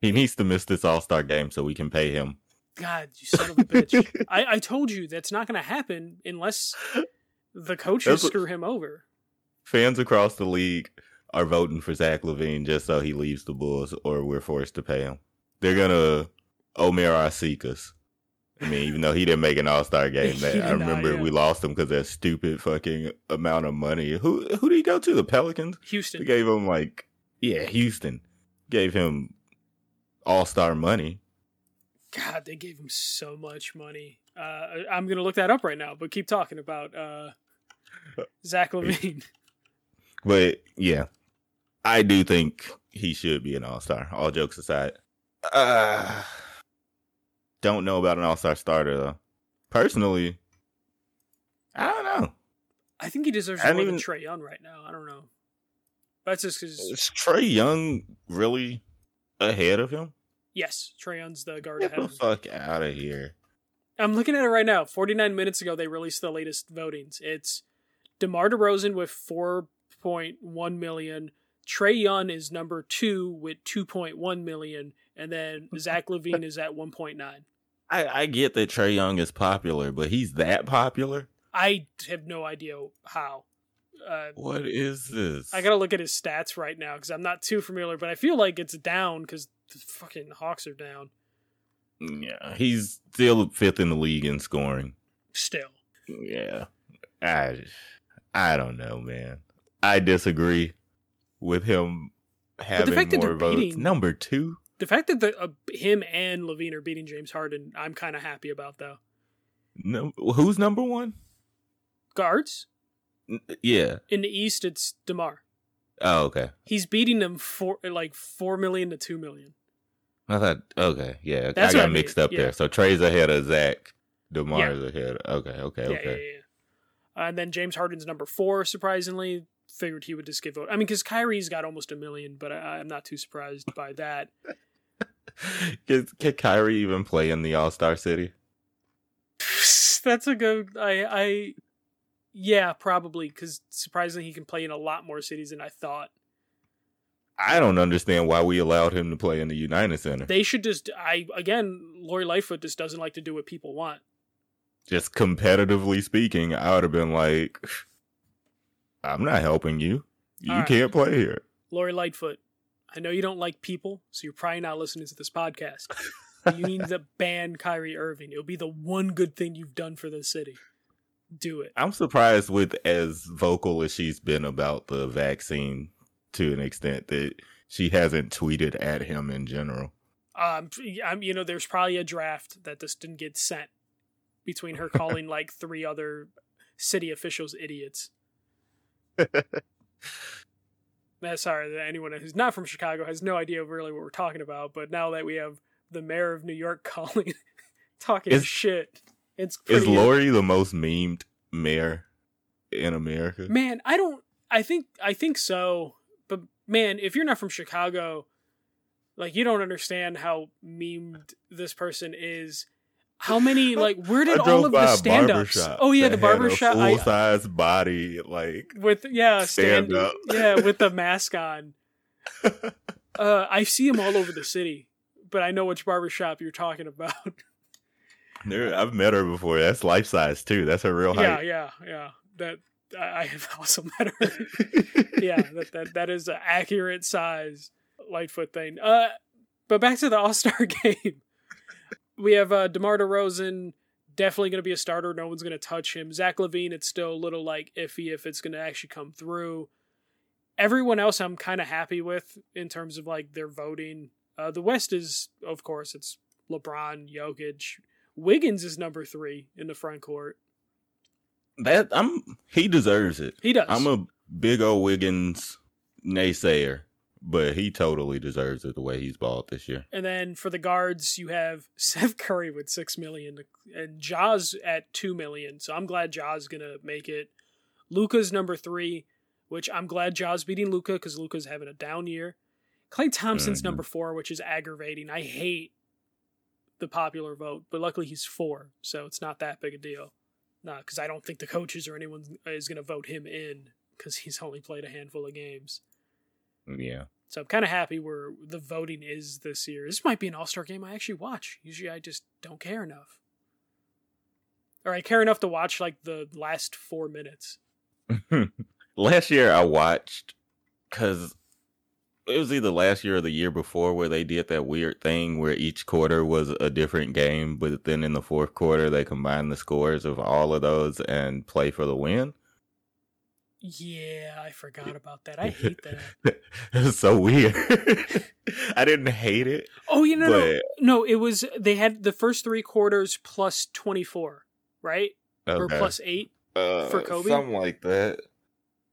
He needs to miss this All Star game so we can pay him. God, you son of a bitch! <laughs> I, I told you that's not going to happen unless the coaches That's screw him over. Fans across the league are voting for Zach LaVine just so he leaves the Bulls, or we're forced to pay him. They're gonna Omer Asikas. I mean, even though he didn't make an All Star game, <laughs> that I not, remember yeah. we lost him because that stupid fucking amount of money. Who who did he go to? The Pelicans. Houston. They gave him like yeah, Houston gave him All Star money. God, they gave him so much money. Uh, I'm going to look that up right now, but keep talking about uh, Zach <laughs> LaVine. <laughs> But yeah, I do think he should be an All Star. All jokes aside, uh, don't know about an All Star starter though. Personally, I don't know. I think he deserves more didn't than even- Trae Young right now. I don't know. That's just because Is Trae Young really ahead of him? yes, Trae Young's the guard Get ahead the of him. fuck out of here! I'm looking at it right now. 49 minutes ago, they released the latest votings. It's DeMar DeRozan with 4.1 million. Trae Young is number two with 2.1 million, and then <laughs> Zach LaVine is at 1.9. I, I get that Trae Young is popular, but he's that popular. I have no idea how. Uh, What is this? I gotta look at his stats right now because I'm not too familiar, but I feel like it's down because the fucking Hawks are down yeah, he's still fifth in the league in scoring. still. Yeah, I I don't know, man. I disagree with him having more votes. beating- Number two, The fact that the uh, him and LaVine are beating James Harden, I'm kind of happy about though. no, who's number one? Guards N- Yeah. in the East, it's DeMar. Oh, okay. He's beating them for like four million to two million. I thought okay, yeah. That's I got I mixed mean, up yeah. there. So Trae's ahead of Zach. DeMar's ahead. Okay, okay, Yeah, okay. yeah, yeah. yeah. and then James Harden's number four. Surprisingly, figured he would just give vote. I mean, because Kyrie's got almost a million, but I, I'm not too surprised by that. <laughs> <laughs> Can, can Kyrie even play in the All Star City? <sighs> that's a good. I I yeah, probably because surprisingly he can play in a lot more cities than I thought. I don't understand why we allowed him to play in the United Center. They should just. I again, Lori Lightfoot just doesn't like to do what people want. Just competitively speaking, I would have been like, <sighs> "I'm not helping you. You right. can't play here." Lori Lightfoot, I know you don't like people, so you're probably not listening to this podcast. <laughs> you need to ban Kyrie Irving. It'll be the one good thing you've done for the city. Do it. I'm surprised with as vocal as she's been about the vaccine to an extent that she hasn't tweeted at him in general. Um, I'm, you know, there's probably a draft that just didn't get sent between her calling like three other city officials idiots. <laughs> Uh, sorry, that anyone who's not from Chicago has no idea really what we're talking about. But now that we have the mayor of New York <laughs> calling, talking Is- shit, it's Is Lori the most memed mayor in America? Man, I don't. I think I think so. But man, if you're not from Chicago, like you don't understand how memed this person is. How many <laughs> like where did all of the stand ups? Oh yeah, the had a barber shop. I- full size body, like with yeah, Stand up. yeah, with the <laughs> mask on. <laughs> Uh, I see them all over the city, but I know which barbershop you're talking about. there. I've met her before. That's life size too. That's her real height. yeah, yeah. yeah. That I, I have also met her. yeah, that, that that is an accurate size Lightfoot thing. Uh, but back to the All Star game. We have uh, DeMar DeRozan definitely going to be a starter. No one's going to touch him. Zach LaVine, it's still a little like iffy if it's going to actually come through. Everyone else, I'm kind of happy with in terms of like their voting. Uh, the West is, of course, it's LeBron, Jokic, Wiggins is number three in the front court. That I'm. He deserves it. He does. I'm a big old Wiggins naysayer, but he totally deserves it the way he's balled this year. And then for the guards, you have <laughs> Steph Curry with six million and Ja's at two million. So I'm glad Ja's gonna make it. Luka's number three, which I'm glad Ja's beating Luka because Luka's having a down year. Klay Thompson's Mhm. number four, which is aggravating. I hate the popular vote, but luckily he's four, so it's not that big a deal. Nah, because I don't think the coaches or anyone is gonna vote him in because he's only played a handful of games. Yeah. So I'm kind of happy where the voting is this year. This might be an All Star game I actually watch. Usually I just don't care enough. Or I care enough to watch like the last four minutes. <laughs> last year I watched because it was either last year or the year before where they did that weird thing where each quarter was a different game, but then in the fourth quarter they combined the scores of all of those and play for the win. Yeah, I forgot about that. I <laughs> hate that. it was so weird. <laughs> I didn't hate it, Oh, you know, no, but no, it was they had the first three quarters plus twenty four, right? Or plus eight. Uh, for Kobe? something like that.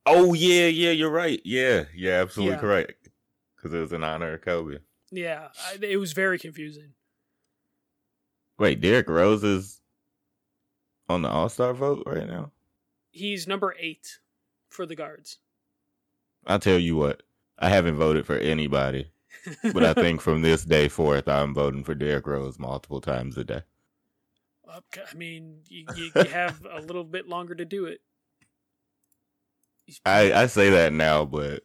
Oh yeah, yeah, you're right. Yeah, yeah, absolutely Yeah. correct. Because it was in honor of Kobe. Yeah, I, it was very confusing. Wait, Derrick Rose is on the All Star vote right now. He's number eight for the guards. I'll tell you what, I haven't voted for anybody, but I <laughs> think from this day forth, I'm voting for Derrick Rose multiple times a day. Okay, I mean, you, you, you have a little bit longer to do it. <laughs> I, I say that now, but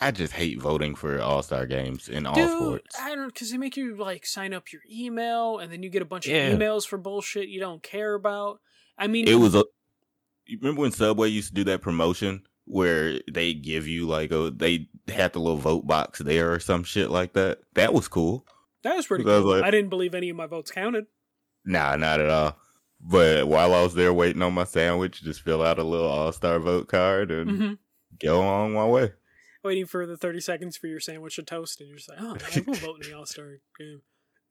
I just hate voting for All Star games in all sports. I don't because they make you like sign up your email and then you get a bunch Yeah. of emails for bullshit you don't care about. I mean, It was a. You remember when Subway used to do that promotion where they give you like a they had the little vote box there or some shit like that? That was cool. that was pretty I was cool. like- I didn't believe any of my votes counted. Nah, not at all. But while I was there waiting on my sandwich, just fill out a little All Star vote card and hmm go on my way. Waiting for the thirty seconds for your sandwich to toast, and you're just like, oh, I will vote in the All Star game.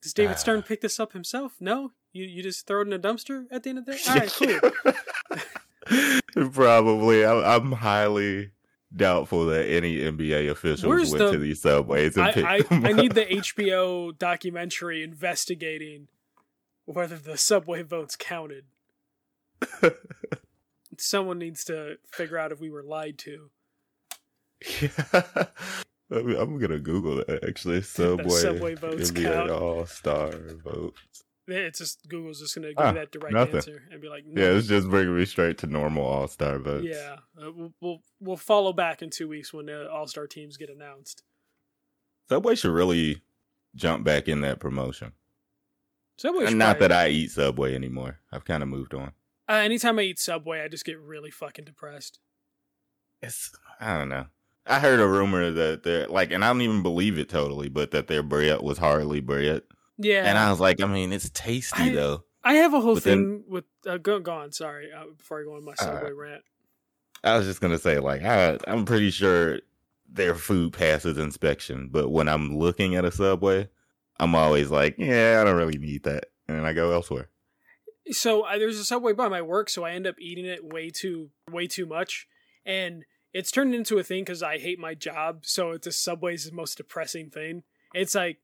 Does <laughs> David Stern pick this up himself? No, you you just throw it in a dumpster at the end of the day. <laughs> All right, cool. <laughs> Probably. I, I'm highly doubtful that any NBA officials Where's went the- to these subways and I, picked I, I need the <laughs> HBO documentary investigating whether the subway votes counted. Someone needs to figure out if we were lied to. I'm <laughs> I'm gonna Google that actually. Subway, Subway votes NBA count. All Star votes. It's just Google's just gonna give Ah, you that direct nothing. answer and be like, no. Yeah, it's just bringing me straight to normal All Star votes. yeah. Uh, we'll, we'll we'll follow back in two weeks when the All Star teams get announced. Subway should really jump back in that promotion. Subway. And not that I eat Subway anymore. I've kind of moved on. Uh, anytime I eat Subway, I just get really fucking depressed. It's I don't know. I heard a rumor that they're like, and I don't even believe it totally, but that their bread was hardly bread. Yeah. And I was like, I mean, it's tasty I- though. I have a whole But thing then- with uh, go go on. Sorry, uh, before I go on my Subway rant. I was just gonna say, like, I, I'm pretty sure their food passes inspection, but when I'm looking at a Subway, I'm always like, yeah, I don't really need that, and then I go elsewhere. So I, there's a Subway by my work, so I end up eating it way too way too much, and it's turned into a thing because I hate my job. So it's a Subway's most depressing thing. It's like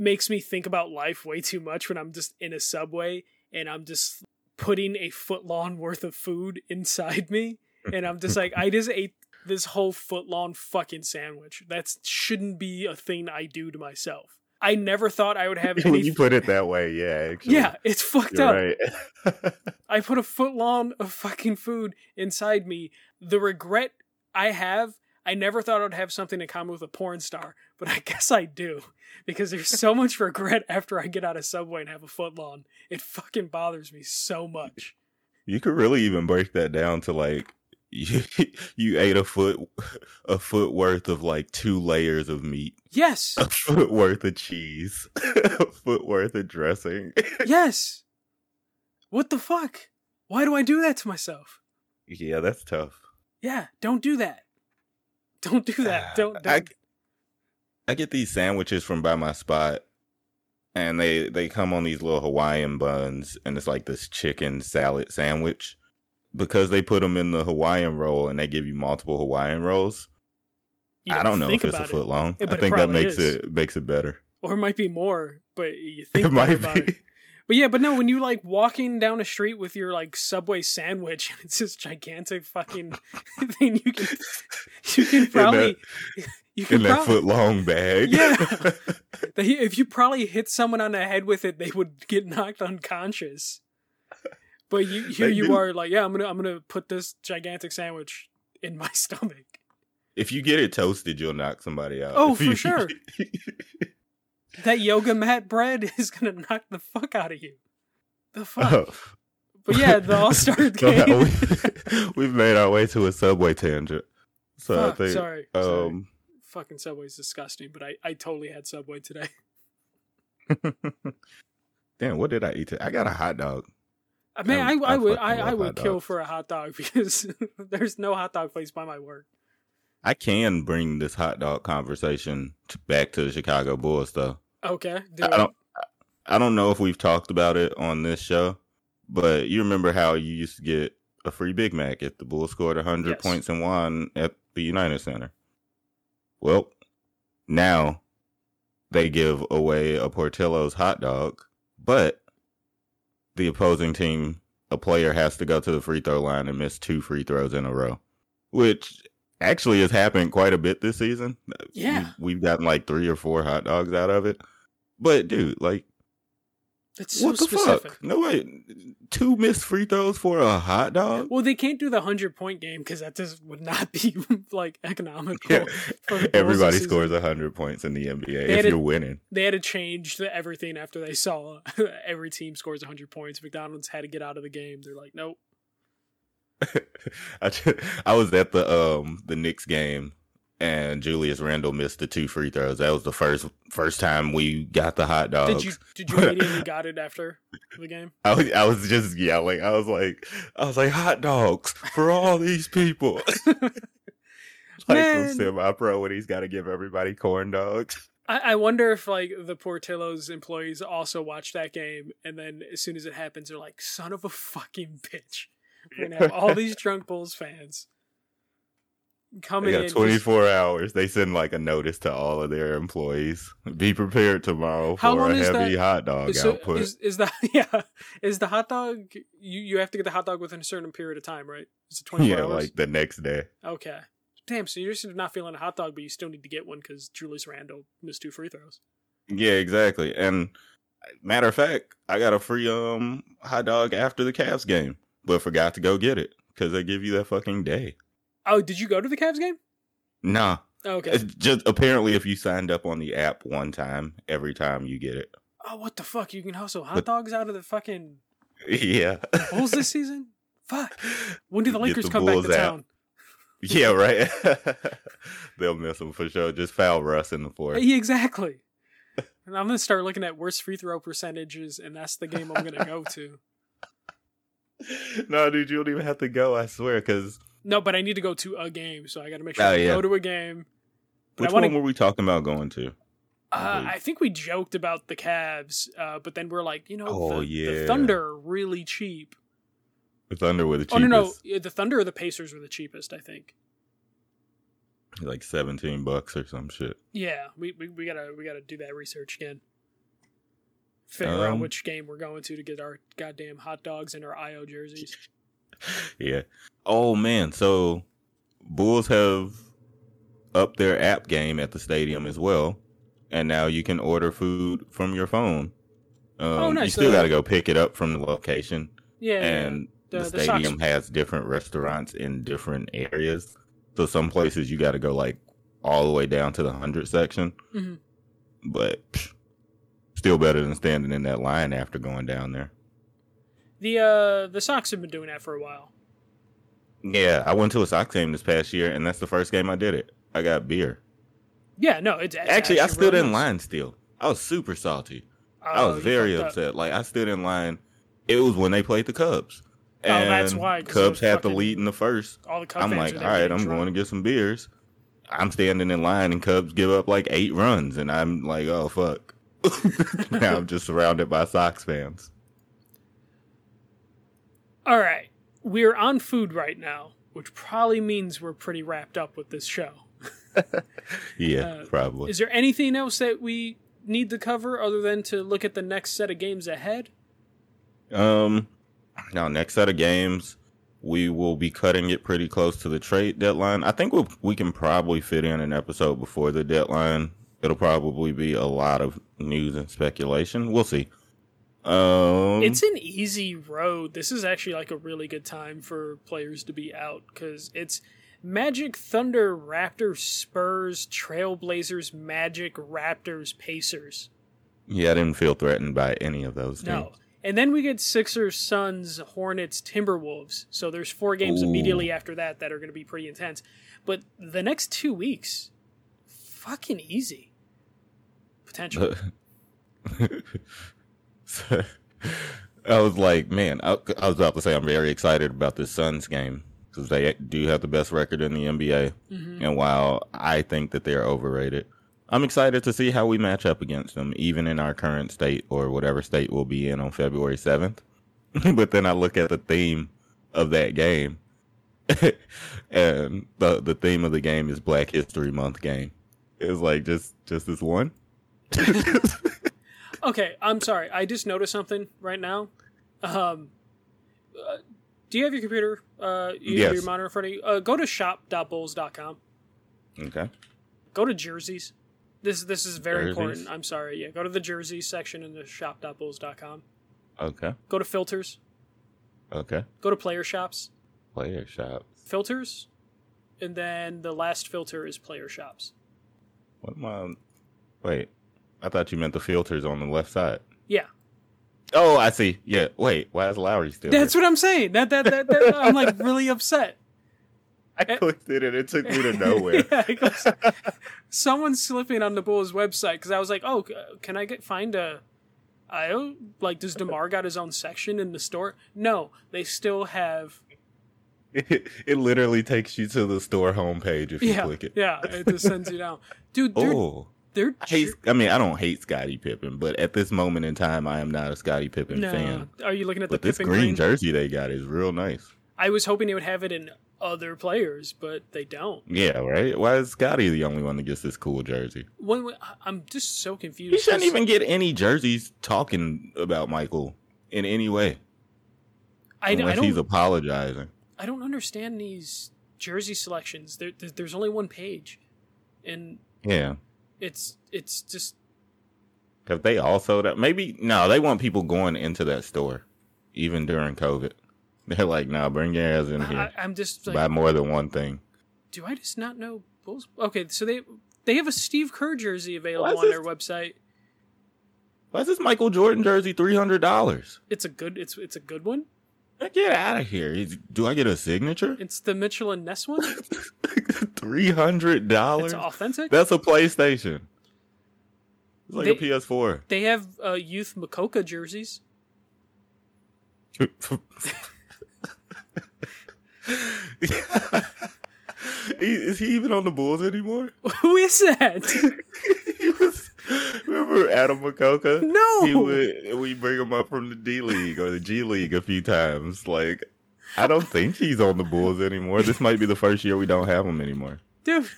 makes me think about life way too much when I'm just in a Subway and I'm just putting a foot long worth of food <laughs> inside me, and I'm just like, I just <laughs> ate this whole foot long fucking sandwich. That shouldn't be a thing I do to myself. I never thought I would have <laughs> when any. you put it that way, yeah, actually, yeah, it's fucked you're up. right. I put a foot long of fucking food inside me. The regret I have, I never thought I'd have something in common with a porn star, but I <laughs> guess I do. Because there's so <laughs> much regret after I get out of Subway and have a foot long. It fucking bothers me so much. you could really even break that down to like <laughs> you, you ate a foot a foot worth of like two layers of meat, Yes. a foot worth of cheese, a foot worth of dressing. Yes. What the fuck? Why do I do that to myself? yeah, that's tough. Yeah, don't do that. <laughs> Don't do that. Ah, don't. I, don't. I get these sandwiches from by my spot, and they they come on these little Hawaiian buns, and it's like this chicken salad sandwich. Because they put them in the Hawaiian roll, and they give you multiple Hawaiian rolls. You I don't know if it's a foot it. long. Yeah, I think that makes is. it makes it better. Or it might be more, but you think It might about be. it. But yeah, but no, when you like walking down a street with your like Subway sandwich, <laughs> and it's this gigantic fucking <laughs> thing, you can you can probably you can in that probably foot long bag. Yeah. <laughs> they, if you probably hit someone on the head with it, they would get knocked unconscious. But you here They you do. are like, yeah, I'm gonna I'm gonna put this gigantic sandwich in my stomach. if you get it toasted, you'll knock somebody out. Oh, If for you- sure. That yoga mat bread <laughs> is gonna knock the fuck out of you. The fuck. Oh. But yeah, the <laughs> All Star game. we, <laughs> we've made our way to a subway tangent. So Fuck, I think, sorry, sorry. um, Fucking Subway's disgusting, but I, I totally had Subway today. damn, what did I eat? Today? I got a hot dog. I mean, I, I I, would I, I would kill dogs. for a hot dog because there's no hot dog place by my work. I can bring this hot dog conversation to, back to the Chicago Bulls, though. Okay, do I it. don't, I don't know if we've talked about it on this show, but you remember how you used to get a free Big Mac if the Bulls scored 100 Yes. points and won at the United Center. Well, now they give away a Portillo's hot dog, but the opposing team, a player has to go to the free throw line and miss two free throws in a row, which actually has happened quite a bit this season. Yeah. We've, we've gotten like three or four hot dogs out of it. But dude, like, That's so what the specific. fuck? No way, two missed free throws for a hot dog. Well, they can't do the hundred point game because that just would not be <laughs> like economical. Yeah. for the Bulls Everybody scores hundred points in the NBA They if you're winning. They had to change the, everything after they saw <laughs> every team scores hundred points. McDonald's had to get out of the game. They're like, nope. <laughs> I, I was at the um the Knicks game and Julius Randle missed the two free throws. That was the first first time we got the hot dogs. Did you did you immediately <laughs> got it after the game? I was I was just yelling. I was like I was like hot dogs for all these people. <laughs> like Man. from semi pro when he's got to give everybody corn dogs. I, I wonder if like the Portillo's employees also watch that game, and then as soon as it happens, they're like, "Son of a fucking bitch!" We're gonna have all these <laughs> drunk Bulls fans coming They in. got just- 24 hours. They send like a notice to all of their employees. Be prepared tomorrow How for a heavy that- hot dog so output. is, is the <laughs> yeah is the hot dog you you have to get the hot dog within a certain period of time, right? Is it twenty four yeah, hours? like the next day. okay. Damn, so you're just not feeling a hot dog, but you still need to get one because Julius Randle missed two free throws. Yeah, exactly. And Matter of fact, I got a free um hot dog after the Cavs game, but forgot to go get it because they give you that fucking day. Oh, did you go to the Cavs game? Nah, Oh, okay. it's just apparently if you signed up on the app one time, every time you get it. Oh, what the fuck? You can hustle hot dogs out of the fucking <laughs> Yeah. Bulls this season? Fuck. When do the Lakers the come back to out. town? <laughs> yeah, right. <laughs> They'll miss them for sure. Just foul Russ in the fourth. Yeah, exactly. And I'm gonna start looking at worst free throw percentages, and that's the game I'm gonna go to. <laughs> no, dude, you don't even have to go. I swear, because No, but I need to go to a game, so I got to make sure Oh, I yeah. go to a game. But which I want one were we talking about going to? Uh, I think we joked about the Cavs, uh, but then we're like, you know, Oh, the, yeah. the Thunder are really cheap. The Thunder were the Oh no, no, the Thunder or the Pacers were the cheapest, I think. like seventeen bucks or some shit. Yeah, we, we, we gotta we gotta do that research again. Figure out Um, which game we're going to to get our goddamn hot dogs and our Ayo jerseys. <laughs> Yeah. Oh man, so Bulls have upped their app game at the stadium as well, and now you can order food from your phone. Um, Oh, nice. You still got to go pick it up from the location, Yeah, and The- the, the stadium has different restaurants in different areas. So some places you got to go like all the way down to the hundred section, Mhm. but psh, still better than standing in that line after going down there. the uh the Sox have been doing that for a while. Yeah, I went to a Sox game this past year, and that's the first game I did it. I got beer. Yeah, no, it's, it's Actually, I stood really in nice. line still. I was super salty. I Oh, was very fucked up. upset. Like I stood in line. It was when they played the Cubs. Oh, And that's why, Cubs had the lead in the first. All the Cubs I'm like, all right, I'm drunk. going to get some beers. I'm standing in line, and Cubs give up like eight runs, and I'm like, oh fuck. <laughs> now I'm just surrounded by Sox fans. All right, we're on food right now, which probably means we're pretty wrapped up with this show. <laughs> Yeah, Uh, probably. Is there anything else that we need to cover other than to look at the next set of games ahead? Um, now next set of games, we will be cutting it pretty close to the trade deadline. I think we'll, we can probably fit in an episode before the deadline. It'll probably be a lot of news and speculation. We'll see. Um, It's an easy road. This is actually like a really good time for players to be out because it's Magic, Thunder, Raptors, Spurs, Trailblazers, Magic, Raptors, Pacers. yeah, I didn't feel threatened by any of those teams. No. And then we get Sixers, Suns, Hornets, Timberwolves. So there's four games Ooh. immediately after that that are going to be pretty intense. But the next two weeks, fucking easy. Potential. So, <laughs> I was like, man, I, I was about to say I'm very excited about this Suns game because they do have the best record in the NBA. Mhm. And while I think that they're overrated, I'm excited to see how we match up against them, even in our current state or whatever state we'll be in on February 7th. <laughs> but then I look at the theme of that game, <laughs> and the the theme of the game is Black History Month game. It's like just just this one. <laughs> Okay, I'm sorry. I just noticed something right now. Um, uh, do you have your computer? Uh, you have your monitor in front of you? Uh, go to shop.bulls.com. Okay. Go to jerseys. This this is very Jerseys? important. I'm sorry. Yeah, go to the jerseys section in the shop.bulls.com. Okay. Go to filters. Okay. Go to player shops. Player shops. Filters, and then the last filter is player shops. What am I? Wait, I thought you meant the filters on the left side. Yeah, Oh, I see. Yeah. Wait, why is Lauri still? that's there? what I'm saying. That that, that, that I'm like really upset. <laughs> I clicked it and it took me to <laughs> nowhere. <laughs> Yeah, goes- someone's slipping on the Bulls website because I was like, oh, can I get find a Ayo? Like, does DeMar got his own section in the store? No, they still have. it, it literally takes you to the store homepage if you Yeah, click it. yeah, it just sends you down, dude. They're Oh, they're I hate. I mean, I don't hate Scottie Pippen, but at this moment in time, I am not a Scottie Pippen no. fan. Are you looking at But the this Pippen green, green? jersey they got is real nice. I was hoping they would have it in other players, but they don't. Yeah, right. Why is Scottie the only one that gets this cool jersey? I'm just so confused. He shouldn't even get any jerseys talking about Michael in any way, I, I unless don't. he's apologizing. I don't understand these jersey selections. There, there, there's only one page, and Yeah, it's it's just Have they also that maybe no, they want people going into that store, even during COVID. <laughs> They're like, nah, bring your ass in here. I, am just like, buy more than one thing. Do I just not know Bulls? Okay, so they they have a Steve Kerr jersey available on this? their website. Why is this Michael Jordan jersey three hundred dollars? It's a good. It's it's a good one. Get out of here! Do I get a signature? It's the Mitchell and Ness one. <laughs> Three hundred dollars. It's authentic. That's a PlayStation. It's like they, a PS4. They have uh, youth Mokoka jerseys. <laughs> <laughs> <laughs> is he even on the Bulls anymore? <laughs> Who is that? was. <laughs> Remember Adam Mokoka? No. He would. We bring him up from the D League or the G League a few times. Like, I don't think he's on the Bulls anymore. This might be the first year we don't have him anymore. Dude,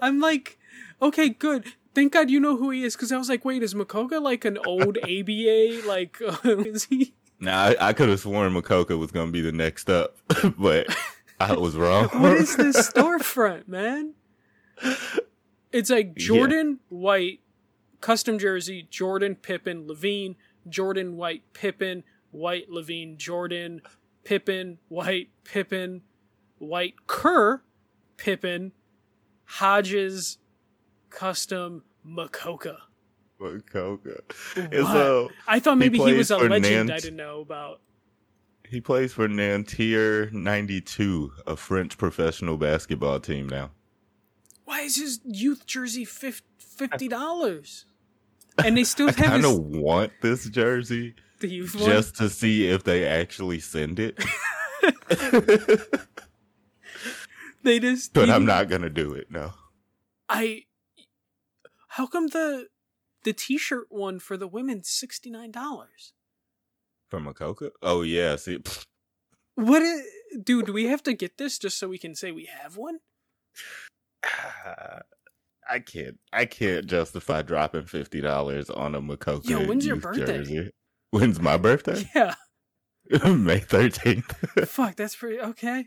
I'm like, okay, good thank God you know who he is because I was like, wait, is Mokoka like an old ABA? Like, uh, is he? Now I, I could have sworn Mokoka was gonna be the next up, but I was wrong. <laughs> what is this <laughs> storefront, man? It's like Jordan yeah. White, custom jersey, Jordan Pippen LaVine, Jordan White Pippen, White LaVine, Jordan, Pippen White Pippen, White Kerr, Pippen, Hodges, custom Mokoka. Mokoka. So I thought maybe he, he was a legend Nant- I didn't know about. He plays for Nanterre 92, a French professional basketball team now. Why is his youth jersey fifty dollars? And they still have. I kind of his... want this jersey the youth just one? to see if they actually send it. <laughs> they just. But I'm not gonna do it. No. I how come the the t-shirt one for the women sixty nine dollars? From a Coca? Oh yeah, see. What, is, dude? Do we have to get this just so we can say we have one? <sighs> I can't. I can't justify dropping fifty dollars on a Mokoka. Yo, when's your birthday? Jersey. When's my birthday? <laughs> Yeah, <laughs> May thirteenth. <laughs> Fuck, that's pretty okay.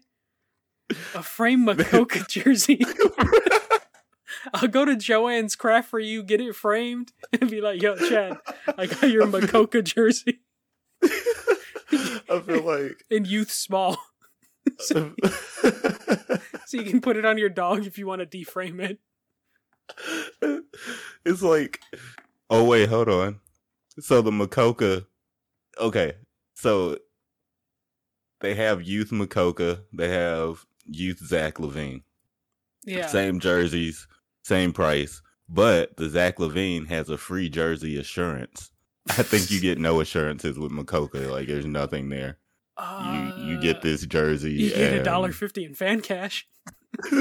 A frame Mokoka jersey. I'll go to Joanne's Craft for you, get it framed, and be like, "Yo, Chad, I got your Mokoka jersey." I feel like <laughs> in youth small, so, <laughs> so you can put it on your dog if you want to deframe it. It's like, oh wait, hold on. So the Mokoka, okay, so they have youth Mokoka, they have youth Zach LaVine. Yeah. Same jerseys, same price, but the Zach LaVine has a free jersey assurance. <laughs> I think you get no assurances with Mokoka. Like there's nothing there. Uh, you you get uh, this jersey. You get a dollar fifty in fan cash. <laughs>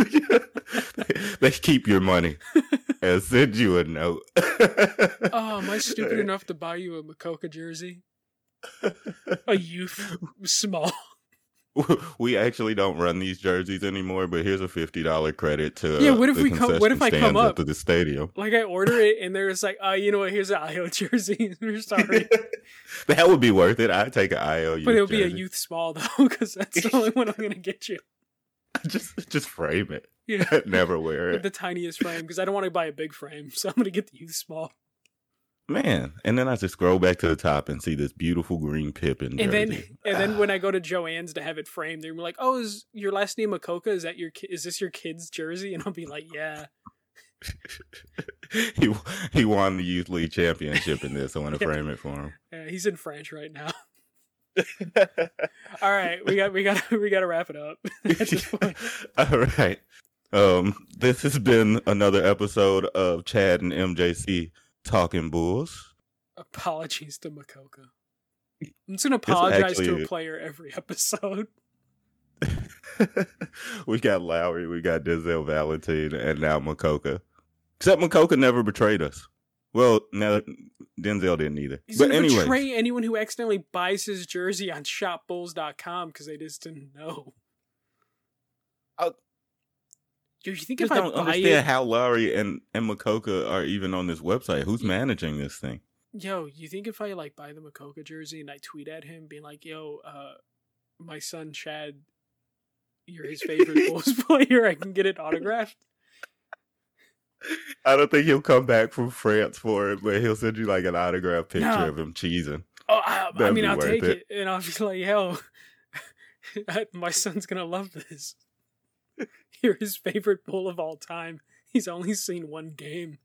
they keep your money <laughs> and send you a note. oh, am I stupid enough to buy you a Mokoka jersey? A youth small. <laughs> we actually don't run these jerseys anymore, but here's a fifty dollar credit to yeah. What if we come? What if I come up to the stadium? Like I order it and there's like, uh, you know what? Here's an Ayo <laughs> jersey. <laughs> We're sorry. that would be worth it. I'd take an Ayo, but it'll jersey. be a youth small though, because that's the only one I'm gonna get you. Just, just frame it. Yeah, never wear it. the tiniest frame because I don't want to buy a big frame, so I'm gonna get the youth small. Man, and then I just scroll back to the top and see this beautiful green Pippen. And then, and then <sighs> when I go to Joanne's to have it framed, they're like, "Oh, is your last name Mokoka? Is that your? Is this your kid's jersey?" And I'll be like, "Yeah." <laughs> he he won the youth league championship in this. I want to <laughs> yeah. frame it for him. Yeah, he's in French right now. <laughs> All right, we got we got we got to wrap it up. All right. Um, this has been another episode of Chad and MJC Talking Bulls. Apologies to Mokoka. I'm just gonna apologize to a player every <laughs> episode. <laughs> we got Lauri, we got Denzel Valentine, and now Mokoka. Except Mokoka never betrayed us. Well, now Denzel didn't either. He's but anyway, betray anyone who accidentally buys his jersey on ShopBulls.com because they just didn't know. Uh, do you think just if don't I understand it, how Lauri and and Mokoka are even on this website? Who's managing this thing? Yo, you think if I like buy the Mokoka jersey and I tweet at him being like, "Yo, uh, my son Chad, you're his favorite <laughs> Bulls player. I can get it autographed." I don't think he'll come back from France for it, but he'll send you like an autograph picture No. of him cheesing. Oh, I, I mean, I'll take it. it. and I'll be like, "Yo, <laughs> my son's gonna love this. You're his favorite bull of all time. He's only seen one game.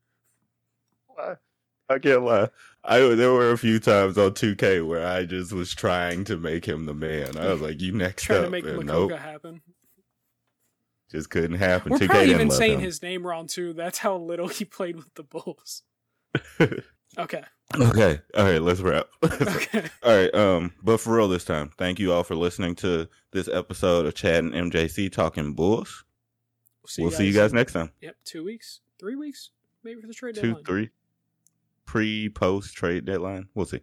I can't lie. I there were a few times on 2K where I just was trying to make him the man. I was like, "You next Trying up," to make and nope, happen. just couldn't happen. We're 2K probably even saying him. his name wrong too. That's how little he played with the Bulls. <laughs> Okay. Okay, all right, <laughs> let's wrap. Okay. all right, um, but for real this time, thank you all for listening to this episode of Chad and MJC talking Bulls. We'll see you guys next time. Yep. Two weeks. Three weeks. Maybe for the trade Two, deadline. three, pre, post trade deadline. We'll see.